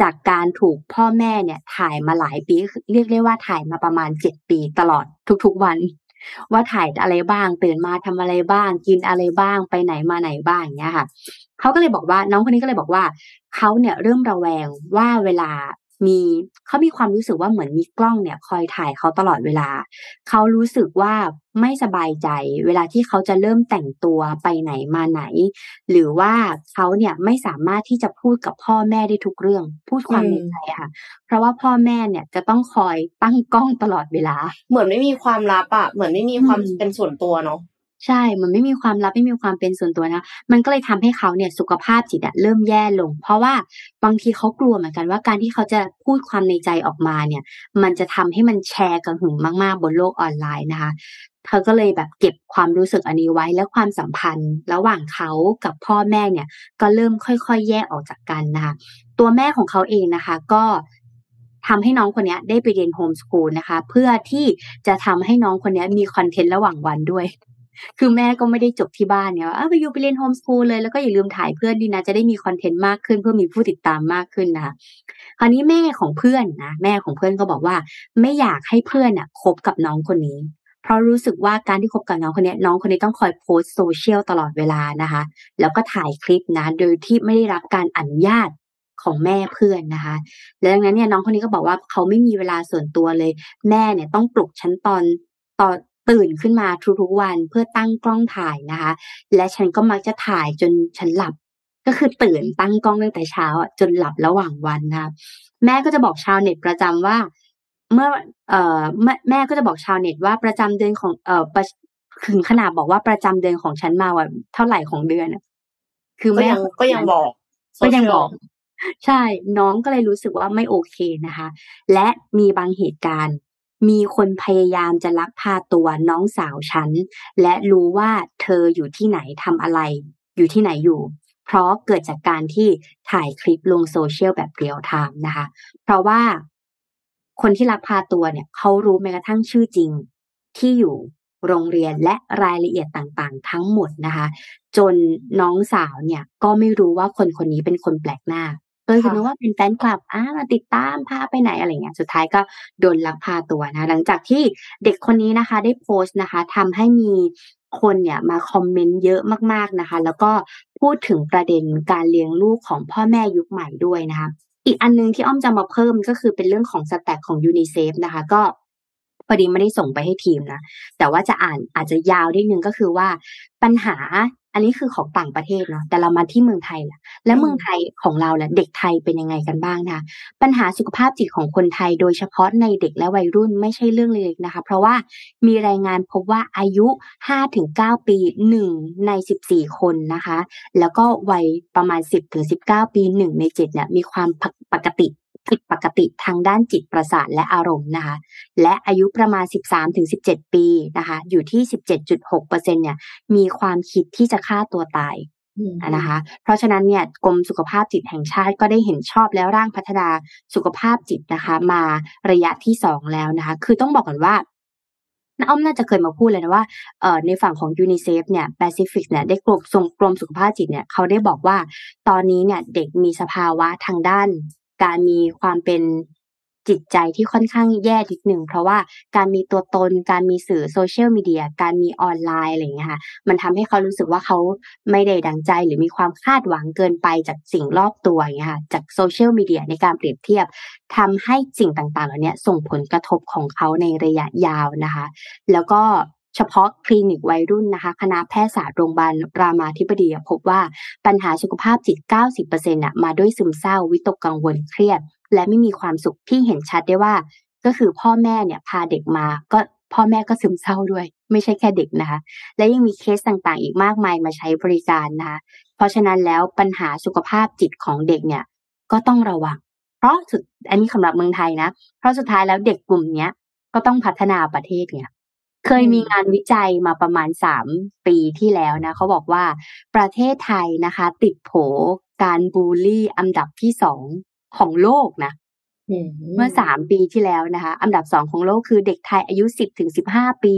จากการถูกพ่อแม่เนี่ยถ่ายมาหลายปีเรียกได้ว่าถ่ายมาประมาณเจ็ดปีตลอดทุกๆวัน ว่าถ่ายอะไรบ้างตื่นมาทำอะไรบ้าง กินอะไรบ้างไปไหนมาไหนบ้างเงี้ยค่ะเขาก็เลยบอกว่าน้องคนนี้ก็เลยบอกว่าเขาเนี่ยเริ่มระแวงว่าเวลา มีเขามีความรู้สึกว่าเหมือนมีกล้องเนี่ยคอยถ่ายเขาตลอดเวลา เขารู้สึกว่าไม่สบายใจ เวลาที่เขาจะเริ่มแต่งตัวไปไหนมาไหน หรือว่าเขาเนี่ยไม่สามารถที่จะพูดกับพ่อแม่ได้ทุกเรื่อง พูดความในใจค่ะ เพราะว่าพ่อแม่เนี่ยจะต้องคอยตั้งกล้องตลอดเวลา เหมือนไม่มีความลับอะเหมือนไม่มีความเป็นส่วนตัวเนาะ ใช่ มันไม่มีความลับไม่มีความเป็นส่วนตัวนะ มันก็เลยทำให้เขาเนี่ยสุขภาพจิตเริ่มแย่ลง เพราะว่าบางทีเขากลัวเหมือนกันว่าการที่เขาจะพูดความในใจออกมาเนี่ย มันจะทำให้มันแชร์กันหึงมาก ๆ บนโลกออนไลน์นะคะ เธอก็เลยแบบเก็บความรู้สึกอันนี้ไว้และความสัมพันธ์ ระหว่างเขากับพ่อแม่เนี่ย ก็เริ่มค่อยๆ แยกออกจากกันนะคะ ตัวแม่ของเขาเองนะคะ ก็ทำให้น้องคนนี้ได้ไปเรียนโฮมสกูลนะคะ เพื่อที่จะทำให้น้องคนนี้มีคอนเทนต์ระหว่างวันด้วย คือแม่ก็ไม่ได้จบที่บ้านเนี่ยว่าไปอยู่ไปเรียน home school เลยแล้วก็อย่าลืมถ่ายเพื่อนดีนะ จะได้มีคอนเทนต์มากขึ้นเพื่อมีผู้ติดตามมากขึ้นนะคะคราวนี้แม่ของเพื่อนนะแม่ของเพื่อนก็บอกว่า ไม่อยากให้เพื่อนน่ะคบกับน้องคนนี้ เพราะรู้สึกว่าการที่คบกับน้องคนนี้น้องคนนี้ต้องคอยโพสต์โซเชียลตลอดเวลานะคะ แล้วก็ถ่ายคลิปนะ โดยที่ไม่ได้รับการอนุญาตของแม่เพื่อนนะคะ แล้วดังนั้นเนี่ยน้องคนนี้ก็บอกว่าเขาไม่มีเวลาส่วนตัวเลย แม่เนี่ยต้องปลุกฉันตอนตอน ตื่นขึ้นมาทุกๆวันเพื่อตั้งกล้องถ่ายนะคะ และฉันก็มักจะถ่ายจนฉันหลับ ก็คือตื่นตั้งกล้องตั้งแต่เช้าจนหลับระหว่างวันนะแม่ก็จะบอกชาวเน็ตประจำว่า เมื่อเอ่อแม่ก็จะบอกชาวเน็ตว่าประจำเดือนของเอ่อถึงขนาดบอกว่าประจำเดือนของฉันมาว่าเท่าไหร่ของเดือนคือแม่ก็ยังบอกก็ยังบอก ใช่ น้องก็เลยรู้สึกว่าไม่โอเคนะคะ และมีบางเหตุการณ์ มีคนพยายามจะลักพาตัวน้องสาวฉัน และรู้ว่าเธออยู่ที่ไหนทำอะไร อยู่ที่ไหนอยู่ เพราะเกิดจากการที่ถ่ายคลิปลงโซเชียลแบบเรียลไทม์นะคะ เพราะว่าคนที่ลักพาตัวเนี่ยเขารู้แม้กระทั่งชื่อจริงที่อยู่โรงเรียนและรายละเอียดต่างๆ ทั้งหมดนะคะ จนน้องสาวเนี่ยก็ไม่รู้ว่าคนคนนี้เป็นคนแปลกหน้า โดยสมมติว่าเป็นแฟนคลับอ่ามาติดตามพาไปไหนอะไรเงี้ยสุดท้ายก็โดนลักพาตัวนะ หลังจากที่เด็กคนนี้นะคะ ได้โพสต์นะคะทำให้มีคนเนี่ยมาคอมเมนต์เยอะมากๆนะคะ แล้วก็พูดถึงประเด็นการเลี้ยงลูกของพ่อแม่ยุคใหม่ด้วยนะคะอีกอันนึงที่อ้อมจะมาเพิ่มก็คือเป็นเรื่องของ stat ของยูนิเซฟนะคะก็พอดีไม่ได้ส่งไปให้ทีมนะ แต่ว่าจะอ่านอาจจะยาวนิดนึงก็คือว่าปัญหา อันนี้คือของต่างประเทศเนาะแต่เรามาที่เมืองไทยแหละและเมืองไทยของเราแหละเด็กไทยเป็นยังไงกันบ้างนะคะปัญหาสุขภาพจิตของคนไทยโดยเฉพาะในเด็กและวัยรุ่นไม่ใช่เรื่องเล็กนะคะ เพราะว่ามีรายงานพบว่าอายุ 5-9 ปี1ใน 14 คนนะคะ แล้วก็วัยประมาณ 10-19 ปี1ใน7เนี่ยมีความปกติ ผิดปกติทางด้านจิตประสาทและอารมณ์นะคะ และอายุประมาณ 13-17 ปีนะคะ อยู่ที่ 17.6%เนี่ยมีความคิดที่จะฆ่าตัวตายนะคะ เพราะฉะนั้นเนี่ยกรมสุขภาพจิตแห่งชาติก็ได้เห็นชอบแล้วร่างพัฒนาสุขภาพจิตนะคะ มาระยะที่สองแล้วนะคะ คือต้องบอกก่อนว่าน้าอ้อมน่าจะเคยมาพูดเลยนะว่าเอ่อในฝั่งของยูนิเซฟเนี่ยแปซิฟิกเนี่ยได้กรมส่งกรมสุขภาพจิตเนี่ยเขาได้บอกว่า ตอนนี้เนี่ยเด็กมีสภาวะทางด้าน การมีความเป็นจิตใจที่ค่อนข้างแย่ทีหนึ่งเพราะว่าการมีตัวตน การมีสื่อโซเชียลมีเดีย การมีออนไลน์อะไรอย่างเงี้ยค่ะ มันทำให้เขารู้สึกว่าเขาไม่ได้ดังใจหรือมีความคาดหวังเกินไปจากสิ่งรอบตัวอย่างเงี้ยค่ะ จากโซเชียลมีเดียในการเปรียบเทียบทำให้สิ่งต่างๆ เหล่านี้ส่งผลกระทบของเขาในระยะยาวนะคะ แล้วก็ เฉพาะคลินิกวัยรุ่นนะคะคณะแพทยศาสตร์โรงพยาบาลรามาธิบดีพบว่าปัญหาสุขภาพจิต 90%น่ะมาด้วยซึมเศร้าวิตกกังวลเครียด และไม่มีความสุขที่เห็นชัดได้ว่า ก็คือพ่อแม่เนี่ยพาเด็กมาก็พ่อแม่ก็ซึมเศร้าด้วย ไม่ใช่แค่เด็กนะคะ และยังมีเคสต่างๆ อีกมากมายมาใช้บริการนะคะเพราะฉะนั้นแล้วปัญหาสุขภาพจิตของเด็กเนี่ยก็ต้องระวัง เพราะสุดอันนี้สำหรับเมืองไทยนะ เพราะสุดท้ายแล้วเด็กกลุ่มเนี้ยก็ต้องพัฒนาประเทศเนี่ย เคยมีงานวิจัยมาประมาณสามปีที่แล้วนะเขาบอกว่าประเทศไทยนะคะ ติดโผการบูลลี่อันดับที่สองของโลกนะเมื่อสามปีที่แล้วนะคะ อันดับสองของโลกคือเด็กไทยอายุสิบถึงสิบห้าปี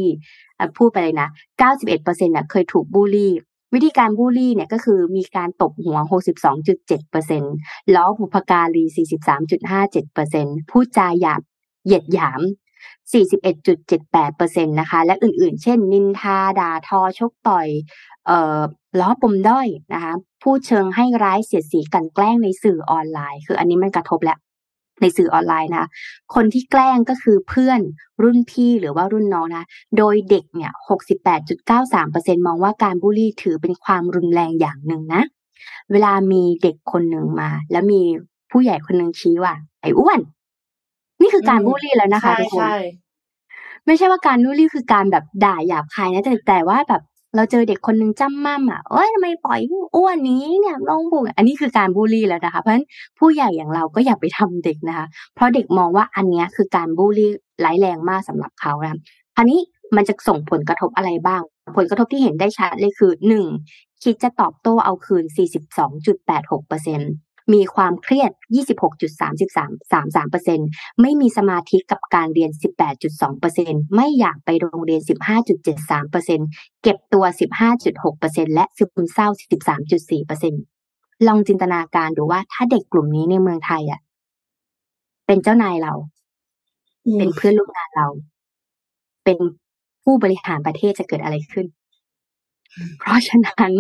พูดไปเลยนะเก้าสิบเอ็ดเปอร์เซ็นต์เคยถูกบูลลี่ วิธีการบูลลี่เนี่ยก็คือมีการตบหัว 62.7%ล้อบุพการี 43.57%พูดจาหยาบเหยียดหยาม 41.78%นะคะ และอื่นๆ เช่น นินทาด่าทอชกต่อยเอ่อล้อปมด้อยนะคะพูดเชิงให้ร้ายเสียดสีกันแกล้งในสื่อออนไลน์ คืออันนี้มันกระทบแล้วในสื่อออนไลน์นะ คนที่แกล้งก็คือเพื่อนรุ่นพี่หรือว่ารุ่นน้องนะ โดยเด็กเนี่ย68.93%มองว่าการบูลลี่ถือเป็นความรุนแรงอย่างหนึ่งนะ เวลามีเด็กคนหนึ่งมา แล้วมีผู้ใหญ่คนหนึ่งชี้ว่า ไอ้อ้วน นี่คือการบูลลี่แล้วนะคะใช่ทุกคนใช่ไม่ใช่ว่าการบูลลี่คือการแบบด่าหยาบคายนะแต่แต่ว่าแบบเราเจอเด็กคนหนึ่งจ้ำม่ำอะเอ้ยทำไมปล่อยอ้วนนี้เนี่ยลองบุกอันนี้คือการบูลลี่แล้วนะคะ เพราะฉะนั้นผู้ใหญ่อย่างเราก็อย่าไปทำเด็กนะคะ เพราะเด็กมองว่าอันเนี้ยคือการบูลลี่ร้ายแรงมากสำหรับเขานะอันนี้มันจะส่งผลกระทบอะไรบ้าง ผลกระทบที่เห็นได้ชัดเลยคือหนึ่งคิดจะตอบโต้เอาคืน 42.86เปอร์เซ็น มีความเครียด 26.3333%ไม่มีสมาธิกับการเรียน 18.2%ไม่อยากไปโรงเรียน 15.73%เก็บตัว 15.6%และซึมเศร้า 13.4%ลองจินตนาการดูว่าถ้าเด็กกลุ่มนี้ในเมืองไทยอะ เป็นเจ้านายเรา เป็นเพื่อนร่วมงานเรา เป็นผู้บริหารประเทศจะเกิดอะไรขึ้น เพราะฉะนั้น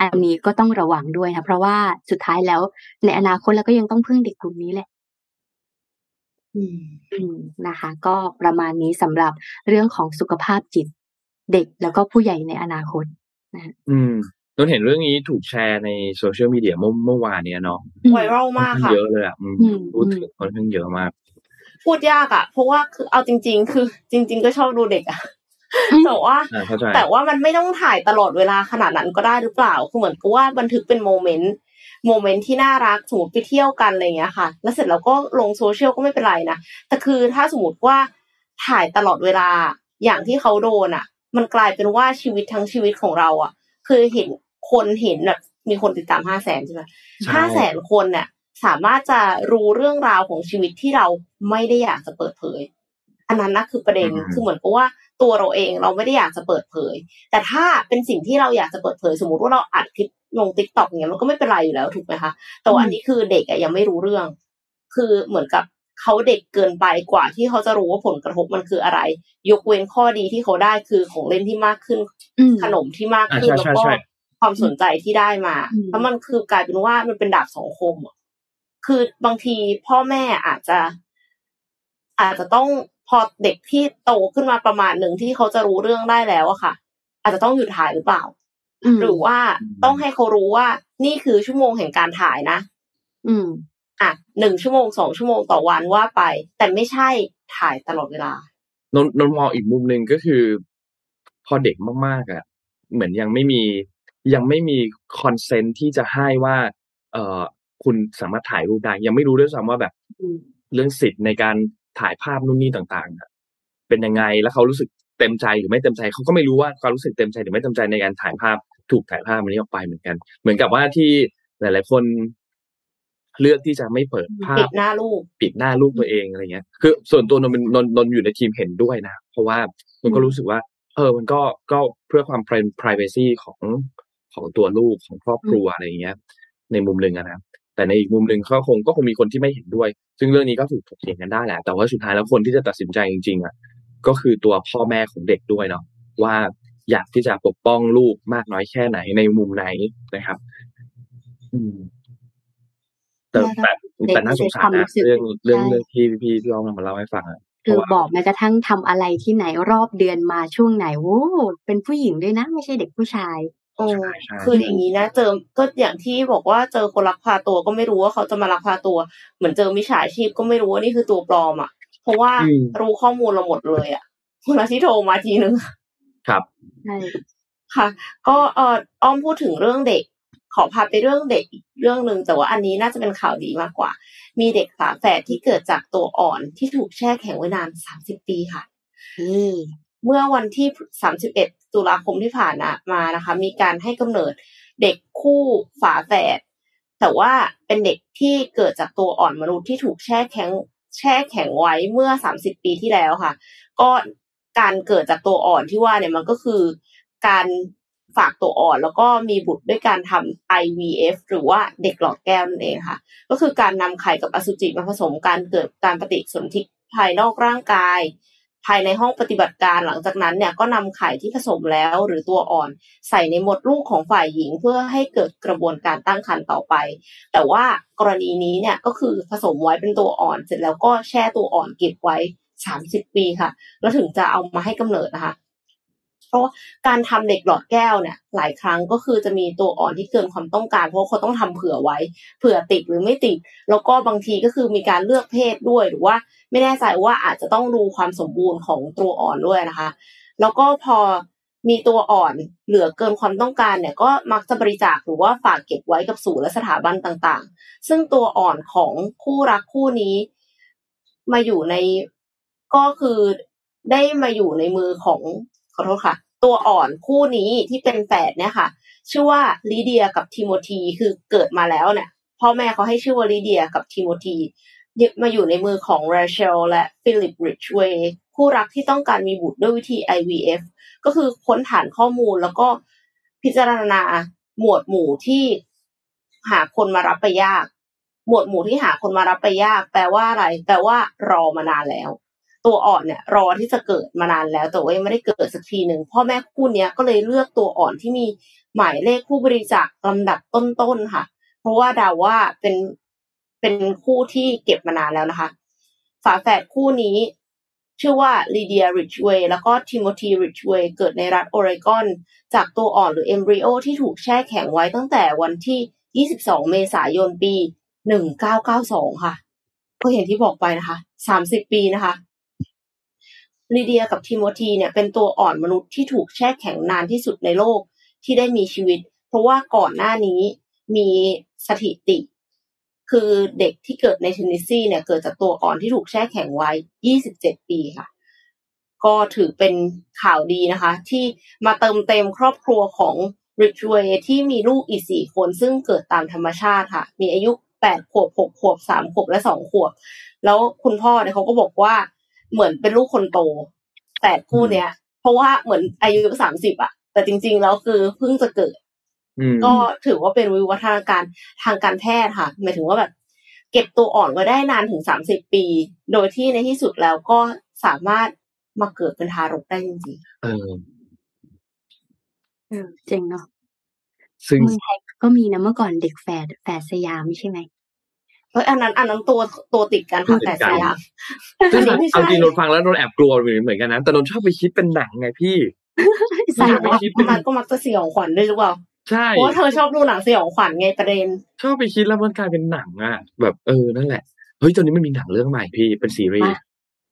อันนี้ก็ต้องระวังด้วยนะเพราะว่าสุดท้ายแล้วในอนาคตเราก็ยังต้องพึ่งเด็กกลุ่มนี้แหละอืมอืมนะคะ ก็ประมาณนี้สำหรับเรื่องของสุขภาพจิตเด็กแล้วก็ผู้ใหญ่ในอนาคตอืมนนเห็นเรื่องนี้ถูกแชร์ในโซเชียลมีเดียเมื่อเมื่อวานเนี้ยเนาะไวรัลค่อนมากข้างมากค่ะเยอะเลยอะอืมอืมพูดถึงค่อนข้างเยอะมาก พูดยากอะ เพราะว่าคือเอาจริง ๆ คือ จริง ๆ ก็ชอบดูเด็กอะ แต่ว่าอ่าเข้าใจแต่ว่ามันไม่ต้องถ่ายตลอดเวลาขนาดนั้นก็ได้หรือเปล่าคือเหมือนกับว่าบันทึกเป็น moment moment ที่น่ารักสมมติไปเที่ยวกันอะไรเงี้ยค่ะ แล้วเสร็จแล้วก็ลงโซเชียลก็ไม่เป็นไรนะแต่คือถ้าสมมติว่าถ่ายตลอดเวลาอย่างที่เขาโดนอะ มันกลายเป็นว่าชีวิตทั้งชีวิตของเรา อะ คือเห็นคนเห็นแบบมีคนติดตามห้าแสนใช่ไหมใช่ห้าแสนคนเนี่ยสามารถจะรู้เรื่องราวของชีวิตที่เราไม่ได้อยากจะเปิดเผย อันนั้นนะคือประเด็นอืมคือเหมือนกับว่า ตัวเราเองเราไม่ได้อยากจะเปิดเผย แต่ถ้าเป็นสิ่งที่เราอยากจะเปิดเผย สมมติว่าเราอัดคลิปลงติ๊กต็อกอย่างเงี้ยมันก็ไม่เป็นไรอยู่แล้วถูกไหมคะแต่ว่าอันนี้คือเด็กอะยังไม่รู้เรื่อง คือเหมือนกับเขาเด็กเกินไปกว่าที่เขาจะรู้ว่าผลกระทบมันคืออะไร ยกเว้นข้อดีที่เขาได้คือของเล่นที่มากขึ้นอืมขนมที่มากอ่าขึ้นใช่แล้วใช่ก็ใช่ความสนใจที่ได้มาอืมแล้วมันคือกลายเป็นว่ามันเป็นดาบสองคมอะคือบางทีพ่อแม่อาจจะ อาจจะต้อง พอเด็กที่โตขึ้นมาประมาณหนึ่งที่เขาจะรู้เรื่องได้แล้วอะค่ะ อาจจะต้องหยุดถ่ายหรือเปล่าอืมหรือว่าต้องให้เขารู้ว่า นี่คือชั่วโมงแห่งการถ่ายนะ อืม อะหนึ่งชั่วโมงสองชั่วโมงต่อวันว่าไป แต่ไม่ใช่ถ่ายตลอดเวลานนนนมองอีกมุมหนึ่งก็คือ พอเด็กมากๆอะ เหมือนยังไม่มียังไม่มี consent ที่จะให้ว่า เอ่อคุณสามารถถ่ายรูปได้ ยังไม่รู้ด้วยซ้ำว่าแบบอืมเรื่องสิทธิ์ในการ ถ่ายภาพนู่นนี่ต่างๆอะเป็นยังไงแล้วเขารู้สึกเต็มใจหรือไม่เต็มใจเขาก็ไม่รู้ว่าความรู้สึกเต็มใจหรือไม่เต็มใจในการถ่ายภาพถูกถ่ายภาพมันนี้ออกไปเหมือนกัน เหมือนกับว่าที่หลาย ๆ คนเลือกที่จะไม่เปิดภาปิพดหน้าลูกปิดหน้าลูกตัวเองอะไรเงี้ย คือ ส่วนตัวนนเป็นนนนนอยู่ในทีมเห็นด้วยนะ เพราะว่ามันก็รู้สึกว่า เออ มันก็ก็เพื่อความ pri- privacy ของของตัวลูกของครอบครัวอะไรเงี้ย ในมุมหนึ่งอะนะ แต่ในอีกมุมหนึ่งก็คงก็คงมีคนที่ไม่เห็นด้วย ซึ่งเรื่องนี้ก็ถูกถกเถียงกันได้แหละ แต่ว่าสุดท้ายแล้วคนที่จะตัดสินใจจริงๆอะก็คือตัวพ่อแม่ของเด็กด้วยเนาะว่าอยากที่จะปกป้องลูกมากน้อยแค่ไหนในมุมไหนนะครับอืมแต่แต่แต่น่าสงสารนะเรื่องเรื่องเรื่องที่พี่พี่ลองมาเล่าให้ฟังอะคือบอกแม้กระทั่งทำอะไรที่ไหนรอบเดือนมาช่วงไหนโว้เป็นผู้หญิงด้วยนะ ไม่ใช่เด็กผู้ชาย โอ้ใช่ใช่คืออย่างนี้นะ เจอก็อย่างที่บอกว่าเจอคนลักพาตัวก็ไม่รู้ว่าเขาจะมาลักพาตัว เหมือนเจอมิจฉาชีพก็ไม่รู้ว่านี่คือตัวปลอมอะ เพราะว่าอืมรู้ข้อมูลเราหมดเลยอะเวลาที่โทรมาทีนึงครับใช่ค่ะ ก็เอออ้อมพูดถึงเรื่องเด็ก ขอพาไปเรื่องเด็กอีกเรื่องหนึ่งแต่ว่าอันนี้น่าจะเป็นข่าวดีมากกว่า มีเด็กฝาแฝดที่เกิดจากตัวอ่อนที่ถูกแช่แข็งไว้นานสามสิบปีค่ะนี่เมื่อวันที่31 ตุลาคมที่ผ่านมานะคะ มีการให้กำเนิดเด็กคู่ฝาแฝดแต่ว่าเป็นเด็กที่เกิดจากตัวอ่อนมนุษย์ที่ถูกแช่แข็งแช่แข็งไว้เมื่อ30ปีที่แล้วค่ะ ก็การเกิดจากตัวอ่อนที่ว่าเนี่ยมันก็คือการฝฝากตัวอ่อนแล้วก็มีบุตรด้วยการทำ IVF หรือว่าเด็กหลอดแก้วนั่นเองค่ะ ก็คือการนำไข่กับอสุจิมาผสมการเกิดการปฏิสนธิภายนอกร่างกาย ภายในห้องปฏิบัติการหลังจากนั้นเนี่ยก็นำไข่ที่ผสมแล้วหรือตัวอ่อน ใส่ในมดลูกของฝ่ายหญิงเพื่อให้เกิดกระบวนการตั้งครรภ์ต่อไป แต่ว่ากรณีนี้เนี่ยก็คือผสมไว้เป็นตัวอ่อน เสร็จแล้วก็แช่ตัวอ่อนเก็บไว้สามสิบปีค่ะ แล้วถึงจะเอามาให้กำเนิดนะคะ เพราะการทำเด็กหลอดแก้วเนี่ยหลายครั้งก็คือจะมีตัวอ่อนที่เกินความต้องการ เพราะเขาต้องทำเผื่อไว้ เผื่อติดหรือไม่ติด แล้วก็บางทีก็คือมีการเลือกเพศด้วยหรือว่า ไม่แน่ใจว่าอาจจะต้องดูความสมบูรณ์ของตัวอ่อนด้วยนะคะ แล้วก็พอมีตัวอ่อนเหลือเกินความต้องการเนี่ยก็มักจะบริจาคหรือว่าฝากเก็บไว้กับศูนย์และสถาบันต่างๆ ซึ่งตัวอ่อนของคู่รักคู่นี้ มาอยู่ในก็คือได้มาอยู่ในมือของ ขอโทษค่ะ ตัวอ่อนคู่นี้ที่เป็นแฝดเนี่ยค่ะ ชื่อว่าลีเดียกับทิโมธีคือเกิดมาแล้วเนี่ยพ่อแม่เขาให้ชื่อว่าลีเดียกับทิโมธีมาอยู่ในมือของราเชลและฟิลิปริชเวย์คู่รักที่ต้องการมีบุตรด้วยวิธี IVF ก็คือค้นฐานข้อมูลแล้วก็พิจารณาหมวดหมู่ที่หาคนมารับไปยาก หมวดหมู่ที่หาคนมารับไปยาก แปลว่าอะไร แปลว่ารอมานานแล้ว ตัวอ่อนเนี่ยรอที่จะเกิดมานานแล้วแต่ว่ายังไม่ได้เกิดสักทีหนึ่งพ่อแม่คู่นี้ก็เลยเลือกตัวอ่อนที่มีหมายเลขผู้บริจาคลำดับต้นๆค่ะ เพราะว่าเดาว่าเป็นเป็นคู่ที่เก็บมานานแล้วนะคะ ฝาแฝดคู่นี้ชื่อว่าลีเดียริชเวย์แล้วก็ทิโมธีริชเวย์เกิดในรัฐโอเรกอน จากตัวอ่อนหรือเอมบริโอที่ถูกแช่แข็งไว้ตั้งแต่วันที่ 22 เมษายนปี 1992 ค่ะ ก็เห็นที่บอกไปนะคะ 30 ปีนะคะ ลีเดียกับทิโมธีเนี่ยเป็นตัวอ่อนมนุษย์ที่ถูกแช่แข็งนานที่สุดในโลกที่ได้มีชีวิต เพราะว่าก่อนหน้านี้มีสถิติ คือเด็กที่เกิดในเทนเนสซีเนี่ยเกิดจากตัวอ่อนที่ถูกแช่แข็งไว้ 27 ปีค่ะ ก็ถือเป็นข่าวดีนะคะ ที่มาเติมเต็มครอบครัวของริชเวย์ที่มีลูกอีกสี่คนซึ่งเกิดตามธรรมชาติค่ะ มีอายุแปดขวบหกขวบสามขวบและสองขวบ แล้วคุณพ่อเนี่ยเขาก็บอกว่า เหมือนเป็นลูกคนโตแต่คู่เนี้ย เพราะว่าเหมือนอายุสามสิบอะแต่จริง ๆ แล้วคือเพิ่งจะเกิดก็ถือว่าเป็นวิวัฒนาการทางการแพทย์ค่ะหมายถึงว่าแบบ เก็บตัวอ่อนไว้ได้นานถึงสามสิบปี โดยที่ในที่สุดแล้วก็สามารถมาเกิดเป็นทารกได้จริงๆเออเออเจ๋งเนาะซึ่งเมืองไทยก็มีนะเมื่อก่อนเด็กแฝดแฝดสยามใช่ไหม เอ้ยอันนั้นอันนั้นตัวตัวติดกันค่ะแต่สยามซึ่งอันนี้ไม่เอาใช่จริงนนฟังแล้วนนแอบกลัวเหมือนกันนะแต่นนชอบไปคิดเป็นหนังไงพี่ใส่ไม่แล้ได้วคิดเป็นมันก็มักจะสยองขวัญด้วยหรือเปล่าใช่เพราะว่าเธอชอบดูหนังสยองขวัญไงประเด็นชอบไปคิดแล้วมันกลายเป็นหนังอะ แบบเออนั่นแหละเฮ้ยตอนนี้มันมีหนังเรื่องใหม่พี่เป็นซีรีส์ว่า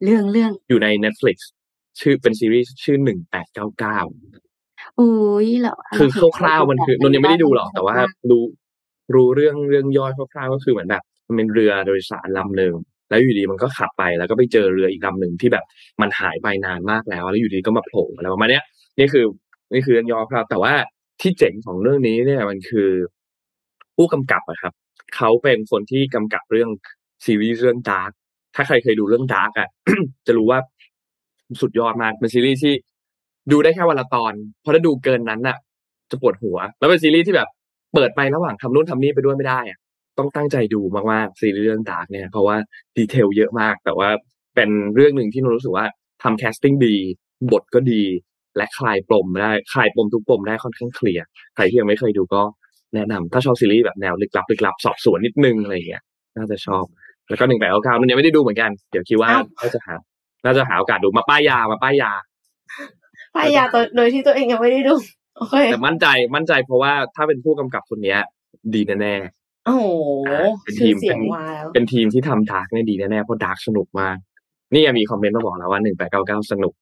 เรื่องเรื่องอยู่ใน Netflix ชื่อเป็นซีรีส์ชื่อหนึ่งแปดเก้าเก้าโอ้ยเหรอคือคร่าวๆมันคือนนยังไม่ได้ดูหรอกแต่ว่ารู้รู้เรื่องเรื่องย่อยคร่าวๆก็คือเหมือนแบบ มันเป็นเรือโดยสารลำหนึ่งแล้วอยู่ดีมันก็ขับไปแล้วก็ไปเจอเรืออีกลำหนึ่งที่แบบมันหายไปนานมากแล้ว แล้วอยู่ดีก็มาโผล่อะไรประมาณนี้นี่คือนี่คือเรื่องย่อครับ แต่ว่าที่เจ๋งของเรื่องนี้เนี่ยมันคือผู้กำกับอะครับเขาเป็นคนที่กำกับเรื่องซีรีส์เรื่อง Dark ถ้าใครเคยดูเรื่อง Dark อะจะรู้ว่าสุดยอดมากเป็นซีรีส์ที่ดูได้แค่วันละตอน เพราะถ้าดูเกินนั้นอะจะปวดหัว แล้วเป็นซีรีส์ที่แบบเปิดไประหว่างทำนู่นทำนี่ไปด้วยไม่ได้อะ ต้องตั้งใจดูมากๆซีรีส์เรื่อง Dark เนี่ยเพราะว่า detail เยอะมาก แต่ว่าเป็นเรื่องหนึ่งที่นนรู้สึกว่าทำแคสติ้งดี บทก็ดี และคลายปมได้คลายปมทุกปมได้ค่อนข้างเคลียร์ใครที่ยังไม่เคยดูก็แนะนำถ้าชอบซีรีส์แบบแนวลึกลับลึกลับสอบสวนนิดนึงอะไรอย่างเงี้ยน่าจะชอบ แล้วก็หนึ่งแปดเก้าเก้ามันยังไม่ได้ดูเหมือนกัน เดี๋ยวคิดว่าอ้าวน่าจะหาน่าจะหาโอกาสดูมาป้ายยามาป้ายยาป้ายยาตัวโดยที่ตัวเองยังไม่ได้ดูโอเคแต่มั่นใจมั่นใจเพราะว่าถ้าเป็นผู้กำกับคนเนี้ย ดีแน่ โอ้โหเป็นชื่ทีอมเสียงมาแล้วๆเป็นทีมที่ทำ Dark เนี่ยดีแน่ๆเพราะ Dark สนุกมากนี่ยังมีคอมเมนต์มาบอกแล้วว่าหนึ่งแปดเก้าเก้าสนุก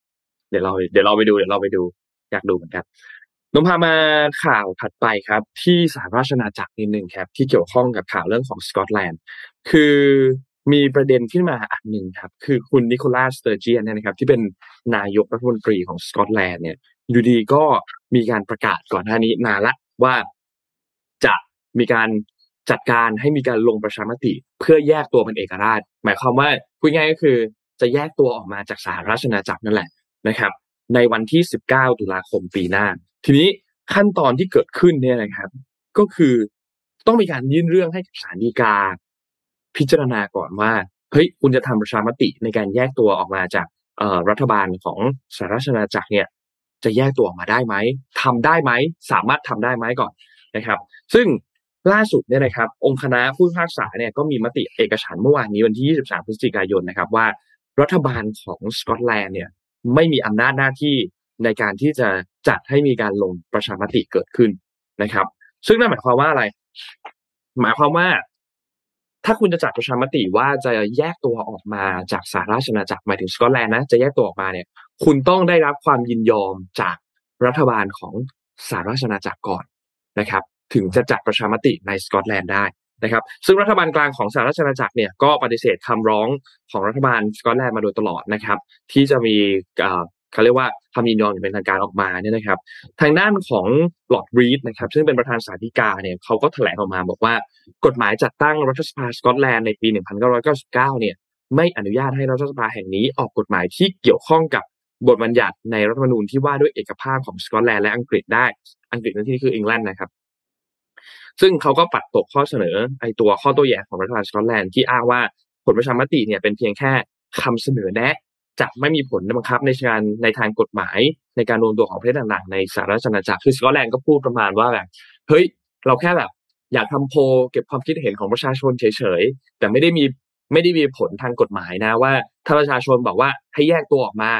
เดี๋ยวเราเดี๋ยวเราไปดูเดี๋ยวเราไปดูอยากดูเหมือนกันนนพามาข่าวถัดไปครับ ที่สหราชอาณาจักรนิดนึงครับ ที่เกี่ยวข้องกับข่าวเรื่องของสกอตแลนด์คือมีประเด็นขึ้นมาอันหนึ่งครับ คือคุณนิโคลา สเตอร์เจียนเนี่ยนะครับ ที่เป็นนายกรัฐมนตรีของสกอตแลนด์เนี่ยอยู่ดีก็มีการประกาศก่อนหน้านี้นานละว่าจะมีการ จัดการให้มีการลงประชามติ เพื่อแยกตัวเป็นเอกราช หมายความว่าพูดง่ายก็คือจะแยกตัวออกมาจากสหราชอาณาจักรนั่นแหละนะครับ ในวันที่ 19 ตุลาคมปีหน้า ทีนี้ขั้นตอนที่เกิดขึ้นเนี่ยนะครับ ก็คือต้องมีการยื่นเรื่องให้ศาลฎีกา พิจารณาก่อนว่าเฮ้ยคุณจะทำประชามติในการแยกตัวออกมาจากรัฐบาลของสหราชอาณาจักรเนี่ยจะแยกตัวออกมาได้ไหมทำได้ไหมสามารถทำได้ไหมก่อนนะครับ ซึ่ง ล่าสุดเนี่ยนะครับองค์คณะผู้พิพากษาเนี่ยก็มีมติเอกฉันเมื่อวานนี้วันที่ 23 พฤศจิกายนนะครับว่า รัฐบาลของสกอตแลนด์เนี่ยไม่มีอำนาจหน้าที่ในการที่จะจัดให้มีการลงประชามติเกิดขึ้นนะครับ ซึ่งนั่นหมายความว่าอะไร หมายความว่า ถ้าคุณจะจัดประชามติว่าจะแยกตัวออกมาจากสหราชอาณาจักรหมายถึงสกอตแลนด์นะจะแยกตัวออกมาเนี่ย คุณต้องได้รับความยินยอมจากรัฐบาลของสหราชอาณาจักรก่อนนะครับ ถึงจะจัดประชามติในสกอตแลนด์ได้นะครับซึ่งรัฐบาลกลางของสหราชอาณาจักรเนี่ยก็ปฏิเสธคำร้องของรัฐบาลสกอตแลนด์มาโดยตลอดนะครับ ที่จะมีเอ่อเขาเรียกว่าคำยินยอมอย่างเป็นทางการออกมาเนี่ยนะครับ ทางด้านของลอร์ดรีดนะครับ ซึ่งเป็นประธานศาลฎีกาเนี่ยเขาก็แถลงออกมาบอกว่ากฎหมายจัดตั้งรัฐสภาสกอตแลนด์ในปี 1999 เนี่ย ไม่อนุญาตให้รัฐสภาแห่งนี้ออกกฎหมายที่เกี่ยวข้องกับบทบัญญัติในรัฐธรรมนูญที่ว่าด้วยเอกภาพของสกอตแลนด์และอังกฤษได้ อังกฤษในที่นี้คืออังกฤษนะครับ ซึ่งเขาก็ปัดตกข้อเสนอไอตัวข้อโต้แย้งของรัฐบาลสกอตแลนด์ที่อ้างว่าผลประชามติเนี่ยเป็นเพียงแค่คำเสนอแนะจะไม่มีผลบังคับในการในทางกฎหมายในการรวมตัวของประเทศต่างๆในสหราชอาณาจักรคือสกอตแลนด์ก็พูดประมาณว่าแบบเฮ้ยเราแค่แบบอยากทำโพลเก็บความคิดเห็นของประชาชนเฉยๆแต่ไม่ได้มีไม่ได้มีผลทางกฎหมายนะว่า ถ้าประชาชนบอกว่าให้แยกตัวออกมา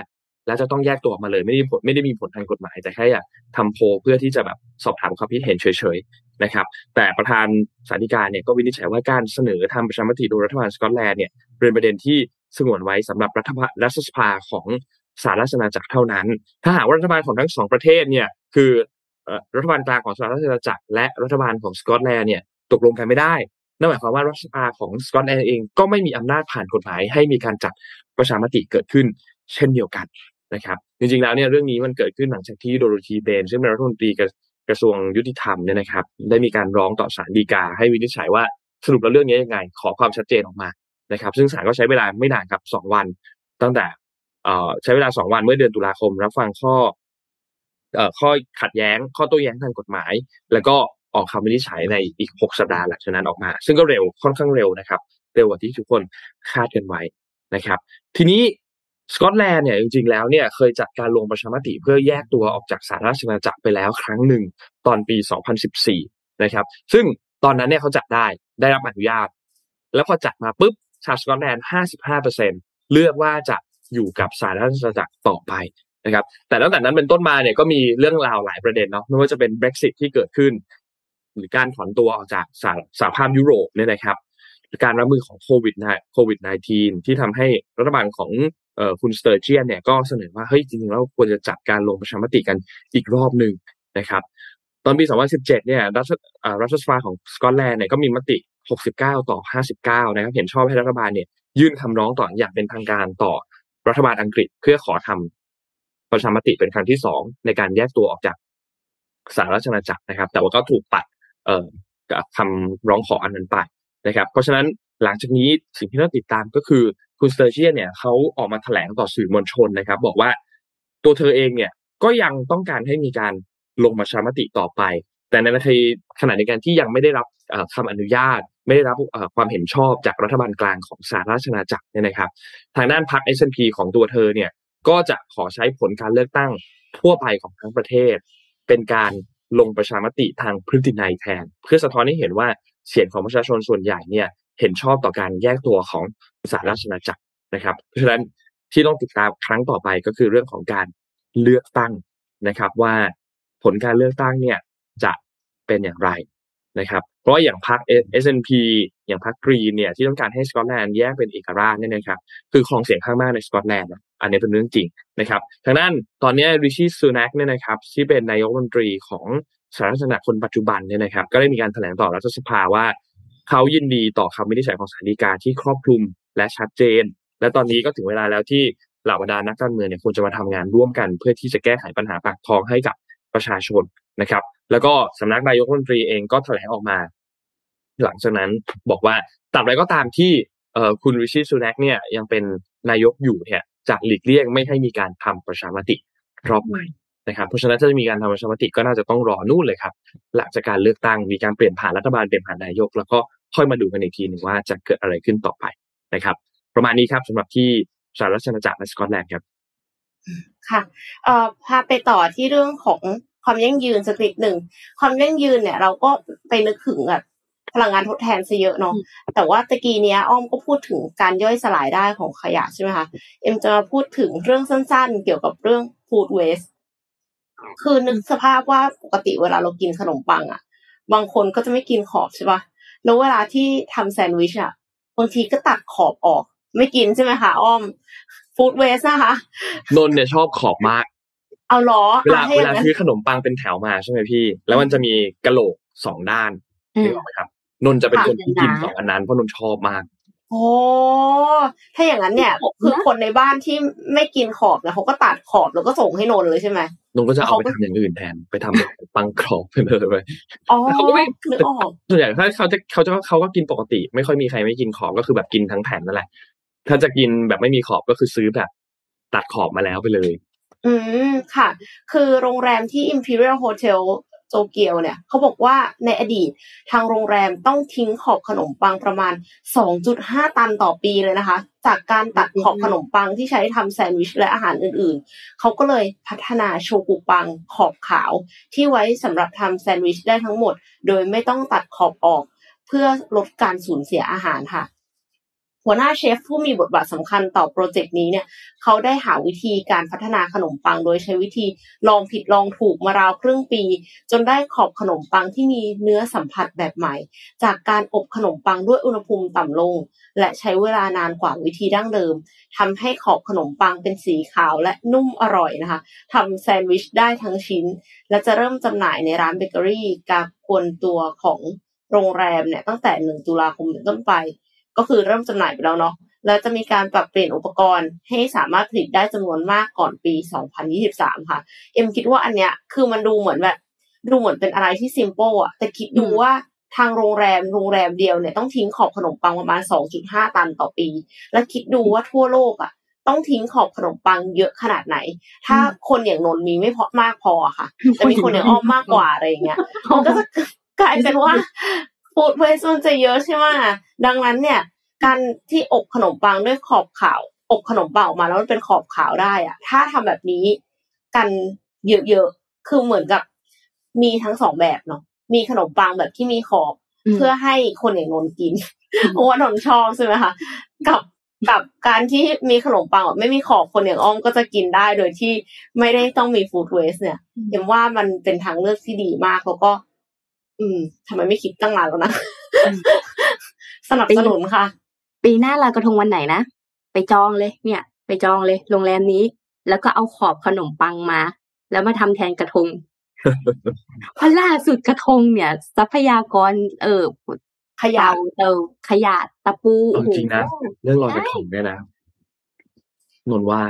แล้วจะต้องแยกตัวออกมาเลยไม่ได้ผลไม่ได้มีผลทางกฎหมาย แต่แค่อยากทำโพเพื่อที่จะแบบสอบถามความคิดเห็นเฉยๆนะครับ แต่ประธานสาธิการเนี่ยก็วินิจฉัยว่าการเสนอทำประชามติโดยรัฐบาลสกอตแลนด์เนี่ยเป็นประเด็นที่สงวนไว้สำหรับรัฐรัฐสภาของสหราชอาณาจักรเท่านั้น ถ้าหากว่ารัฐบาลของทั้งสองประเทศเนี่ยคือเอ่อรัฐบาลกลางของสหราชอาณาจักรและรัฐบาลของสกอตแลนด์เนี่ยตกลงกันไม่ได้ นั่นหมายความว่ารัฐสภาของสกอตแลนด์เองก็ไม่มีอำนาจผ่านกฎหมายให้มีการจัดประชามติเกิดขึ้น เช่นเดียวกัน นะครับจริงๆแล้วเนี่ยเรื่องนี้มันเกิดขึ้นหลังจากที่โดโรธีเบนซึ่งเป็นรัฐมนตรีกระกระทรวงยุติธรรมเนี่ยนะครับ ได้มีการร้องต่อศาลฎีกา ให้วินิจฉัยว่าสรุปแล้วเรื่องนี้ยังไง ขอความชัดเจนออกมานะครับ ซึ่งศาลก็ใช้เวลาไม่นานครับสองวัน ตั้งแต่ใช้เวลาสองวันเมื่อเดือนตุลาคม รับฟังข้อเอ่อข้อขัดแย้ง ข้อโต้แย้งทางกฎหมาย แล้วก็ออกคำวินิจฉัยในอีกหกสัปดาห์หลังจากนั้นออกมา ซึ่งก็เร็วค่อนข้างเร็วนะครับ เร็วกว่าที่ทุกคนคาดกันไว้นะครับ ทีนี้ สกอตแลนด์เนี่ยจริงๆแล้วเนี่ยเคยจัดการลงประชามติเพื่อแยกตัวออกจากสหราชอาณาจักรไปแล้วครั้งหนึ่งตอนปี 2014 นะครับ ซึ่งตอนนั้นเนี่ยเขาจัดได้ได้รับอนุญาต แล้วพอจัดมาปุ๊บชาวสกอตแลนด์ 55%เลือกว่าจะอยู่กับสหราชอาณาจักรต่อไปนะครับ แต่ตั้งแต่นั้นเป็นต้นมาเนี่ยก็มีเรื่องราวหลายประเด็นเนาะไม่ว่าจะเป็น Brexit ที่เกิดขึ้น หรือการถอนตัวออกจากสหสหภาพยุโรปเนี่ยนะครับการรับมือของโควิดนะโควิด -19 ที่ทำให้รัฐบาลของ เอ่อคุณสเตอร์เจียนเนี่ยก็เสนอว่าเฮ้ยจริงๆแล้วควรจะจัดการลงประชามติกันอีกรอบหนึ่งนะครับ ตอนปี 2017 เนี่ยรัฐรัฐสภาของสกอตแลนด์เนี่ยก็มีมติ 69 ต่อ 59 นะครับ เห็นชอบให้รัฐบาลเนี่ยยื่นคำร้องต่ออย่างเป็นทางการต่อรัฐบาลอังกฤษเพื่อขอทำประชามติเป็นครั้งที่สองในการแยกตัวออกจากสหราชอาณาจักรนะครับ แต่ว่าก็ถูกปัดเอ่อคำร้องขออันนั้นไปนะครับ เพราะฉะนั้น หลังจากนี้สิ่งที่ต้องติดตามก็คือคุณสเตอร์เจียนเนี่ยเขาออกมาแถลงต่อสื่อมวลชนนะครับ บอกว่าตัวเธอเองเนี่ยก็ยังต้องการให้มีการลงประชามติต่อไป แต่ในนาทีขณะในการที่ยังไม่ได้รับเอ่อคำอนุญาต ไม่ได้รับความเห็นชอบจากรัฐบาลกลางของสหราชอาณจักรเนี่ยนะครับ ทางด้านพรรค S&P ของตัวเธอเนี่ยก็จะขอใช้ผลการเลือกตั้งทั่วไปของทั้งประเทศ เป็นการลงประชามติทางพฤตินัยแทน เพื่อสะท้อนให้เห็นว่าเสียงของประชาชนส่วนใหญ่เนี่ย เห็นชอบต่อการแยกตัวของสหราชอาณาจักรนะครับ เพราะฉะนั้นที่ต้องติดตามครั้งต่อไปก็คือเรื่องของการเลือกตั้งนะครับ ว่าผลการเลือกตั้งเนี่ยจะเป็นอย่างไรนะครับ เพราะอย่างพรรค S&P อย่างพรรคกรีนเนี่ยที่ต้องการให้สกอตแลนด์แยกเป็นเอกราชเนี่ยนะครับ คือครองเสียงข้างมากในสกอตแลนด์อันนี้เป็นเรื่องจริงนะครับทางด้นตอนนี้ริชี่ซูนักเนี่ยนะครับที่เป็นนายกรัฐมนตรีของสหรัฐอเมริกาคนปัจจุบันเนี่ยนะครับ ก็ได้มีการแถลงต่อรัฐสภาว่า เขายินดีต่อคำวินิจฉัยของศาลฎีกาที่ครอบคลุมและชัดเจน และตอนนี้ก็ถึงเวลาแล้วที่เหล่าบรรดานักการเมืองเนี่ยควรจะมาทำงานร่วมกัน เพื่อที่จะแก้ไขปัญหาปากท้องให้กับประชาชนนะครับ แล้วก็สำนักนายกรัฐมนตรีเองก็แถลงออกมา หลังจากนั้นบอกว่าตราบใดก็ตามที่เอ่อคุณริชี่ซูนักเนี่ยยังเป็นนายกอยู่เนี่ยจะหลีกเลี่ยงไม่ให้มีการทำประชามติรอบใหม่ นะครับเพราะฉะนั้นถ้าจะมีการทำประชามติก็น่าจะต้องรอนู่นเลยครับ หลังจากการเลือกตั้งมีการเปลี่ยนผ่านรัฐบาลเปลี่ยนผ่านนายก แล้วก็ค่อยมาดูกันอีกทีหนึ่งว่าจะเกิดอะไรขึ้นต่อไปนะครับ ประมาณนี้ครับสำหรับที่สหรัฐอาณาจักรและสกอตแลนด์ครับค่ะเอ่อพาไปต่อที่เรื่องของความยั่งยืนสักนิดหนึ่งความยั่งยืนเนี่ย เราก็ไปนึกถึงแบบพลังงานทดแทนซะเยอะเนาะแต่ว่าตะกี้เนี้ยอ้อมก็พูดถึงการย่อยสลายได้ของขยะใช่ไหมคะเอ็มจะมาพูดถึงเรื่องสั้นๆ เกี่ยวกับเรื่อง food waste คือนึกสภาพว่าปกติเวลาเรากินขนมปังอะบางคนก็จะไม่กินขอบใช่ปะแล้วเวลาที่ทำแซนด์วิชอะบางทีก็ตัดขอบออก ไม่กินใช่ไหมคะอ้อม food waste นะคะนนท์เนี่ยชอบขอบมาก เอาล้อเวลาให้เวอย่ลางนั้นซื้อขนมปังเป็นแถวมาใช่ไหมพี่ แล้วมันจะมีกะโหลกสองด้านอืมนึกออกไหมครับนนท์จะเป็นค่ะคนที่กินนะสองอันนั้นเพราะนนท์ชอบมาก โอ้ถ้าอย่างนั้นเนี่ยคือคนในบ้านที่ไม่กินขอบนะเขาก็ตัดขอบแล้วก็ส่งให้นนท์เลยใช่ไหมนนท์ก็จะเอาเขาไปก็ทำอย่างอื่นแทนไปทำปังกรอบไปเลยไปอ๋อเขาก็ไม่นึกออกส่วนใหญ่ถ้าเขาจะเขาจะเขาก็กินปกติ ไม่ค่อยมีใครไม่กินขอบก็คือแบบกินทั้งแผ่นนั่นแหละ ถ้าจะกินแบบไม่มีขอบก็คือซื้อแบบตัดขอบมาแล้วไปเลย อืมค่ะ คือโรงแรมที่ Imperial Hotel โตเกียวเนี่ยเขาบอกว่าในอดีตทางโรงแรมต้องทิ้งขอบขนมปังประมาณ 2.5 ตันต่อปีเลยนะคะ จากการตัดขอบขนมปังที่ใช้ทำแซนด์วิชและอาหารอื่นๆ เขาก็เลยพัฒนาโชกุปังขอบขาวที่ไว้สำหรับทำแซนด์วิชได้ทั้งหมด โดยไม่ต้องตัดขอบออก เพื่อลดการสูญเสียอาหารค่ะ หัวหน้าเชฟผู้มีบทบาทสำคัญต่อโปรเจกต์นี้เนี่ยเขาได้หาวิธีการพัฒนาขนมปัง โดยใช้วิธีลองผิดลองถูกมาราวครึ่งปี จนได้ขอบขนมปังที่มีเนื้อสัมผัสแบบใหม่ จากการอบขนมปังด้วยอุณหภูมิต่ำลง และใช้เวลานานกว่าวิธีดั้งเดิมทำให้ขอบขนมปังเป็นสีขาวและนุ่มอร่อยนะคะทำแซนด์วิชได้ทั้งชิ้น และจะเริ่มจำหน่ายในร้านเบเกอรี่กาควนตัวของโรงแรมเนี่ยตั้งแต่ 1 ตุลาคมเป็นต้นไป ก็คือเริ่มจำหน่ายไปแล้วเนาะแล้วจะมีการปรับเปลี่ยนอุปกรณ์ให้สามารถผลิตได้จำนวนมากก่อนปี 2023 ค่ะ เอ็มคิดว่าอันเนี้ยคือมันดูเหมือนแบบดูเหมือนเป็นอะไรที่ซิม p ป e อะแต่คิดดูว่าทางโรงแรมโรงแรมเดียวเนี่ยต้องทิ้งขอบขนมปังประมาณ 2.5 ตันต่อปี แล้วคิดดูว่าทั่วโลกอะต้องทิ้งขอบขนมปังเยอะขนาดไหน ถ้าคนอย่างนนท์มีไม่พอมากพอค่ะ จะมีคนอย่างอ้อมมากกว่าอะไรอย่างเงี้ยมันก็จะกลายเป็นว่า ฟูดเวสมันจะเยอะใช่ไหมดังนั้นเนี่ย การที่อบขนมปังด้วยขอบขาว อบขนมปังออกมาแล้วมันเป็นขอบขาวได้อะถ้าทำแบบนี้กันเยอะๆคือเหมือนกับมีทั้งสองแบบเนาะมีขนมปังแบบที่มีขอบมเพื่อให้คนอย่างนนท์กินเพราะว่านนท์ชอบใช่ไหมคะกับกับการที่มีขนมปังแบบไม่มีขอบคนอย่างอ้อมก็จะกินได้โดยที่ไม่ได้ต้องมีฟู้ดเวสเนี่ยเห็นว่ามันเป็นทางเลือกที่ดีมากแล้วก็ อืมทำไมไม่คิดตั้งนานแล้วนะสนับสนุนค่ะ ปีหน้าลอยกระทงวันไหนนะ ไปจองเลย เนี่ย ไปจองเลย โรงแรมนี้ แล้วก็เอาขอบขนมปังมา แล้วมาทำแทนกระทงเพราะล่าสุดกระทงเนี่ย ทรัพยากร เออขยะเตาเตาขยะตะปูเอาจริงนะเรื่องลอยกระทงเนี่ยนะนนท์ว่า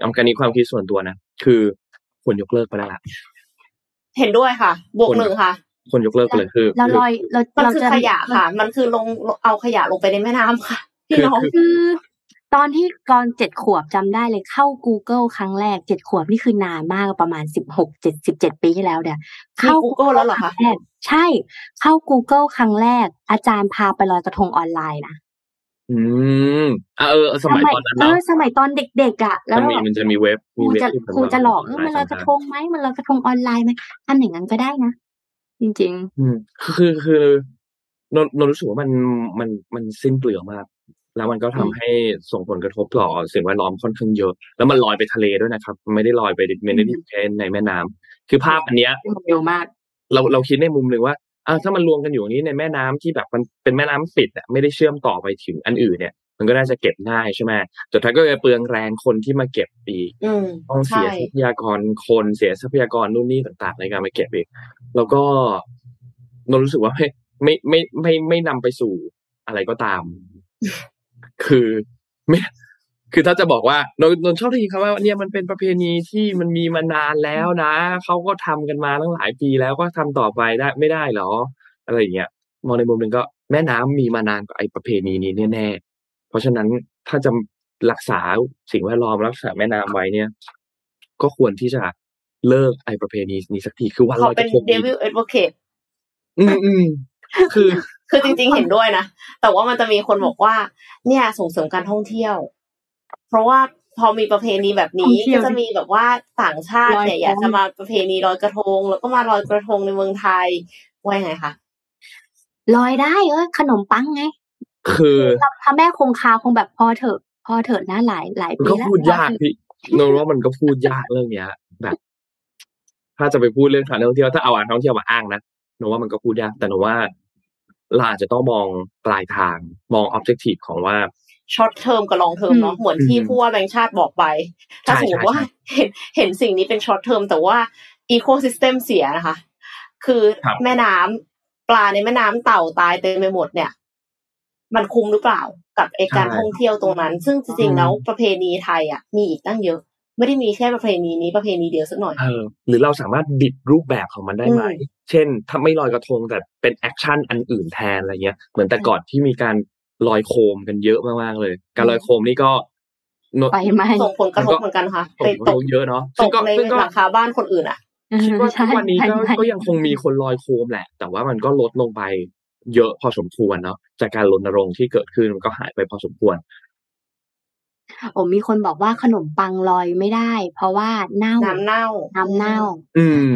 เอาการนี้ความคิดส่วนตัวนะ คือควรยกเลิกไปแล้วล่ะ เห็นด้วยค่ะ บวกหนึ่งค่ะ ควรยกเลิกไปเลยคือเราลอยเรามันเราคือจะขยะค่ะ มันคือลงเอาขยะลงไปในแม่น้ำค่ะพี่น้องคือตอนที่ก่อนเจ็ดขวบจำได้เลยเข้า Google ครั้งแรกเจ็ดขวบนี่คือนานมากประมาณสิบหกเจ็ดสิบเจ็ดปีที่แล้วเนี่ยเข้า Google แล้วเหรอคะงแรกใช่ เข้า Google ครั้งแรก อาจารย์พาไปลอยกระทงออนไลน์นะอืมอะเออเออสมัยตอนนั้นเอเนาะอสมัยตอนเด็กๆอะ แล้วมันมีแบบมันจะมีเว็บครูมีเว็บจะที่ครูจะหลอกเออมัมันลอยกระทงไหมมันลอยกระทงออนไลน์ไหมทำอย่างนั้นก็ได้นะ จริงอืมคือคือคือนนนนรู้สึกว่ามันมันมันสิ้นเปลืองมาก แล้วมันก็ทำอืมให้ส่งผลกระทบต่อสิ่งแวดล้อมค่อนข้างเยอะ แล้วมันลอยไปทะเลด้วยนะครับมันไม่ได้ลอยไปไม่ได้อยู่แค่ในแม่น้ำคือภาพอันเนี้ยๆเร็วมาก เราเราคิดในมุมหนึ่งว่าอ่าถ้ามันรวมกันอยู่อย่างนี้ในแม่น้ำที่แบบมันเป็นแม่น้ำปิดอะไม่ได้เชื่อมต่อไปถึงอันอื่นเนี่ย มันก็น่าจะเก็บง่ายใช่ไหมแต่ท้ายก็จะเปลืองแรงคนที่มาเก็บอีกอืมต้องเสียใช่ทรัพยากรคนเสียทรัพยากรนู่นนี่ต่างๆ ในการมาเก็บอีก แล้วก็นนรู้สึกว่าไม่ไม่ไม่ไม่ไม่นำไปสู่อะไรก็ตาม คือไม่คือถ้าจะบอกว่านนนนชอบได้ยินคำว่าเนี่ยมันเป็นประเพณีที่มันมีมานานแล้วนะเขาก็ทำกันมาตั้งหลายปีแล้วก็ทำต่อไปได้ไม่ได้เหรอ อะไรอย่างเงี้ยมองในมุมหนึ่งก็แม่น้ำมีมานานกว่าไอ้ประเพณีนี้แน่ๆ เพราะฉะนั้นถ้าจะรักษาสิ่งแวดล้อมรักษาแม่น้ำไว้เนี่ย ก็ควรที่จะเลิกไอ้ประเพณีนี้สักทีคือวันลเขาอยกเป็นระทงเดวิลเอ็ดวอเคทอืมอืมคือ คือจริงๆเห็นด้วยนะ แต่ว่ามันจะมีคนบอกว่า เนี่ยส่งเสริมการท่องเที่ยว เพราะว่าพอมีประเพณีแบบนี้ท่องเที่ยก็วจะมีแบบว่าต่างชาติเนี่ยลอยกระทงอยากจะมาประเพณีลอยกระทง แล้วก็มาลอยกระทงในเมืองไทยว่ายังไงคะลอยได้เออขนมปังไง คือพระแม่คงคาคงแบบพอเถอะพอเถอะนะหลายหลายมันปีก็แล้วพูดยากพี่นนว่ามันก็พูดยากเรื่องเนี้ย แบบ ถ้าจะไปพูดเรื่องการท่องเที่ยวถ้าเอาการท่องเที่ยวมาอ้างนะนนว่ามันก็พูดยากแต่นนว่าเราอาจจะต้องมองปลายทางมอง objective ของว่า short term กับ long termเนาะเหมือนที่อืมผู้ว่าแบงค์ชาติบอกไป ถ้าใช่สมมติใช่ว่าใช่เห็นเห็นสิ่งนี้เป็น short term แต่ว่าecosystem เสียนะคะ คือครับแม่น้ำปลาในแม่น้ำเต่าตายเต็มไปหมดเนี่ย มันคุ้มหรือเปล่ากับไอการท่องเที่ยวตรงนั้น ซึ่งจริงๆแล้วประเพณีไทยอะมีอีกตั้งเยอะ ไม่ได้มีแค่ประเพณีนี้ประเพณีเดียวสักหน่อยเออหรือเราสามารถบิดรูปแบบของมันได้ไหมอืมเช่นถ้าไม่ลอยกระทงแต่เป็น action อันอื่นแทนอะไรเงี้ย เหมือนแต่ก่อนที่มีการลอยโคมกันเยอะมากๆเลย การลอยโคมนี่ก็โนไฟไหม้ส่งผลกระทบเหมือนกันค่ะส่ไปงผตลกเยอะเนาะตซึ่งกก็ในซึ่งก็หลังคาบ้านคนอื่นอะคิดว่าทุกวันนี้ก็ใช่ก็ยังคงมีคนลอยโคมแหละ แต่ว่ามันก็ลดลงไป เยอะพอสมควรเนาะจากการรณรงค์ที่เกิดขึ้นมันก็หายไปพอสมควรโอ้มีคนบอกว่าขนมปังลอยไม่ได้ เพราะว่าเน่าน้ำเน่าน้ำเน่า อืม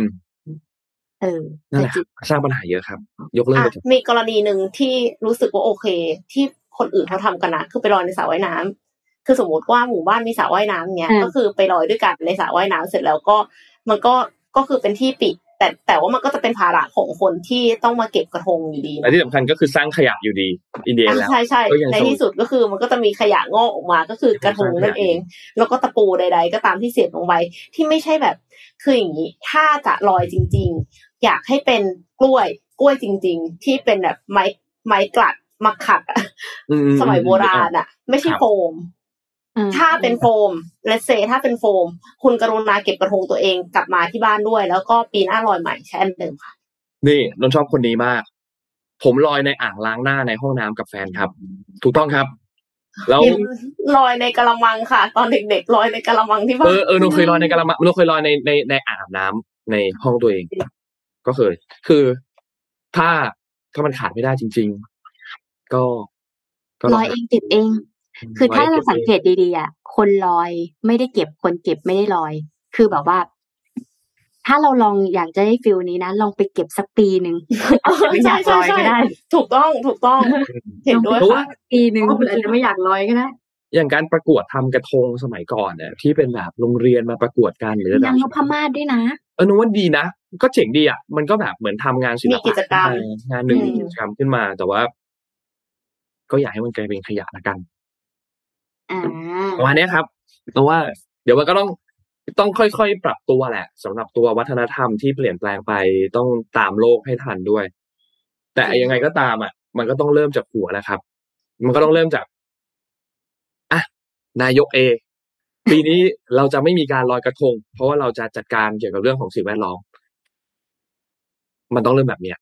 เออนั่นแหละแต่จริงสร้างปัญหาเยอะครับ ยกเลิกอะไปเถอะมีกรณีหนึ่งที่รู้สึกว่าโอเค ที่คนอื่นเขาทำกันนะคือไปลอยในสระว่ายน้ำคือสมมติว่าหมู่บ้านมีสระว่ายน้ำเนี้ยอืมก็คือไปลอยด้วยกันในสระว่ายน้ำเสร็จแล้วก็ มันก็ก็คือเป็นที่ปิด แต่แต่ว่ามันก็จะเป็นภาระของคนที่ต้องมาเก็บกระทงอยู่ดีและที่สำคัญก็คือสร้างขยะอยู่ดีอินเดียอะแล้วใช่ใช่ก็ยังในส่งที่สุดก็คือมันก็จะมีขยะงอกออกมาก็คือกระทงนั่นเอง แล้วก็ตะปูใด ๆ ก็ตามที่เสียบลงไปที่ไม่ใช่แบบ คืออย่างนี้ถ้าจะลอยจริง ๆ อยากให้เป็นกล้วยกล้วยจริง ๆ ที่เป็นแบบไม้ไม้กลัดมาขัดอะอืมสมัยโบราณอะ ไม่ใช่ครับโฟมอืม ถ้าเป็นโฟมเลเซถ้าเป็นโฟม คุณกรุณาเก็บกระทงตัวเองกลับมาที่บ้านด้วย แล้วก็ปีหน้าลอยใหม่ใช้อันเดิมค่ะ นี่นนท์ชอบคนนี้มาก ผมลอยในอ่างล้างหน้าในห้องน้ำกับแฟนครับ ถูกต้องครับ แล้วลอยในกระมังค่ะ ตอนเด็กๆลอยในกระมังที่บ้าเอนอเออนนท์เคยลอยในกระมังนนท์เคยลอยในในในอ่างอาบน้ำในห้องตัวเอง ก็เคย คือถ้าถ้ามันขาดไม่ได้จริง ๆ ก็ก็ลอยเองติดเอง คือถ้าเราสังเกตดีๆอะคนลอยไม่ได้เก็บคนเก็บไม่ได้ลอย คือแบบว่า ถ้าเราลองอยากจะได้ฟิลนี้นะลองไปเก็บสักปีหนึ่งไม่อยากลอยก็ได้ ถูกต้องถูกต้อง เห็นด้วยเพราะว่าค่ะปีหนึ่งคุณอาจจะไม่อยากลอยก็ได้อย่างการประกวดทำกระทงสมัยก่อนเนี่ยที่เป็นแบบโรงเรียนมาประกวดกันหรือระดันาบงนพมาศด้วยนะเออนึกว่าดีนะก็เจ๋งดีอะมันก็แบบเหมือนทำงานศิลมีปะกิจกรรมงานหนึ่งอืมมีกิจกรรมขึ้นมา แต่ว่า ก็อยากให้มันกลายเป็นขยะละกันอ่า ประมาณเนี้ยครับเพราะว่า เดี๋ยวมันก็ต้องต้องค่อยๆ ปรับตัวแหละสำหรับตัววัฒนธรรมที่เปลี่ยนแปลงไปต้องตามโลกให้ทันด้วย แต่ยังไงก็ตามอะ มันก็ต้องเริ่มจากหัวนะครับ มันก็ต้องเริ่มจากอะนายกเอปีนี้เราจะไม่มีการลอยกระทง เพราะว่าเราจะจัดการเกี่ยวกับเรื่องของสิ่งแวดล้อม มันต้องเริ่มแบบเนี้ย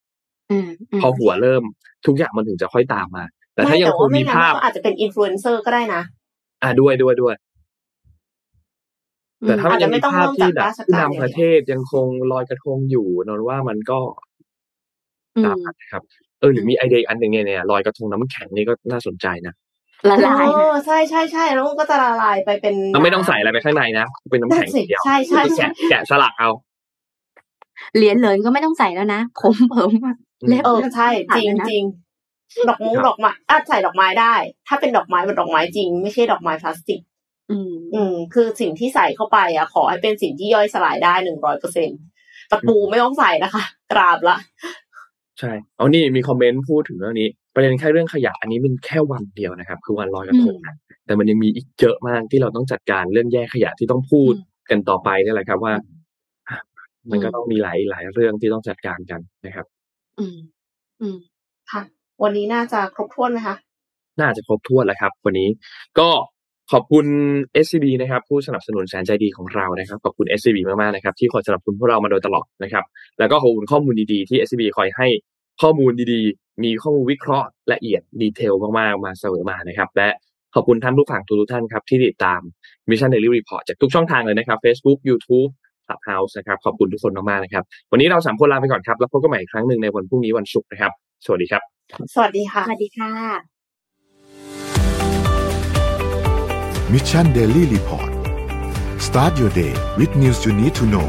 อืมอืมพอหัวเริ่ม ทุกอย่างมันถึงจะค่อยตามมา แต่ถ้าไม่ยังแต่คว่างไม่มีงั้นภาพก็อาจจะเป็นอินฟลูเอนเซอร์ก็ได้นะ อะด้วยด้วยด้วย แต่ถ้ามันอาจยัจะงไม่มีต้องภาพเริ่มที่จากแบบราชการผู้อย่างนำเดียวประเทศยังคงลอยกระทงอยู่นนว่ามันก็อืตามมนั้นนะครับ เออหรือมีไอเดียอีกอันหนึ่งเนี่ยเนี่ยลอยกระทงน้ำแข็งนี่ก็น่าสนใจนะละลายเออใช่ใช่ใช่แล้วมันก็จะละลายไปเป็นเราไม่ต้องใส่อะไรไปข้างในนะเป็นน้ำแข็งนั่นสิเดียวใช่ใช่ใช่แกะแกะสลักเอาเหรียญเหรินก็ไม่ต้องใส่แล้วนะผมเผิมอะเล็บเออใช่จริงจริง ดอกมุ้งครับดอกไม้อาจใส่ดอกไม้ได้ ถ้าเป็นดอกไม้เป็นดอกไม้จริง ไม่ใช่ดอกไม้พลาสติก อืม อืม คือสิ่งที่ใส่เข้าไปอะ ขอให้เป็นสิ่งที่ย่อยสลายได้หนึ่งร้อยเปอร์เซ็นตะปูไม่ต้องใส่นะคะกราบละ ใช่ เอานี่มีคอมเมนต์พูดถึงเรื่องนี้ ประเด็นแค่เรื่องขยะ อันนี้เป็นแค่วันเดียวนะครับ คือวันลอยกระทงนะแต่มันยังมีอีกเยอะมากที่เราต้องจัดการเรื่องแยกขยะที่ต้องพูดกันต่อไปนี่แหละครับว่าอะมันก็ต้องมีหลายหลายเรื่องที่ต้องจัดการกันนะครับ อืม อืม ค่ะ วันนี้น่าจะครบถ้วนไหมคะน่าจะครบถ้วนแล้วครับ วันนี้ก็ขอบคุณ SCB นะครับ ผู้สนับสนุนแสนใจดีของเรานะครับ ขอบคุณ SCB มากๆนะครับ ที่คอยสนับสนุนพวกเรามาโดยตลอดนะครับ แล้วก็ขอบคุณข้อมูลดีๆที่ SCB คอยให้ข้อมูลดีๆ มีข้อมูลวิเคราะห์ละเอียดดีเทลมากๆมาเสมอมานะครับ และขอบคุณท่านผู้ฟังทุกท่านครับ ที่ติดตาม Mission Daily Report จากทุกช่องทางเลยนะครับ Facebook YouTube Clubhouse นะครับ ขอบคุณทุกคนมากๆนะครับ วันนี้เราสามคนลาไปก่อนครับ แล้วพบกันใหม่อีกครั้งหนึ่งในวันพรุ่งนี้วันศุกร์นะครับ สวัสดีครับ สวัสดีค่ะ สวัสดีค่ะมิชชันเดลี่รีพอร์ต start your day with news you need to know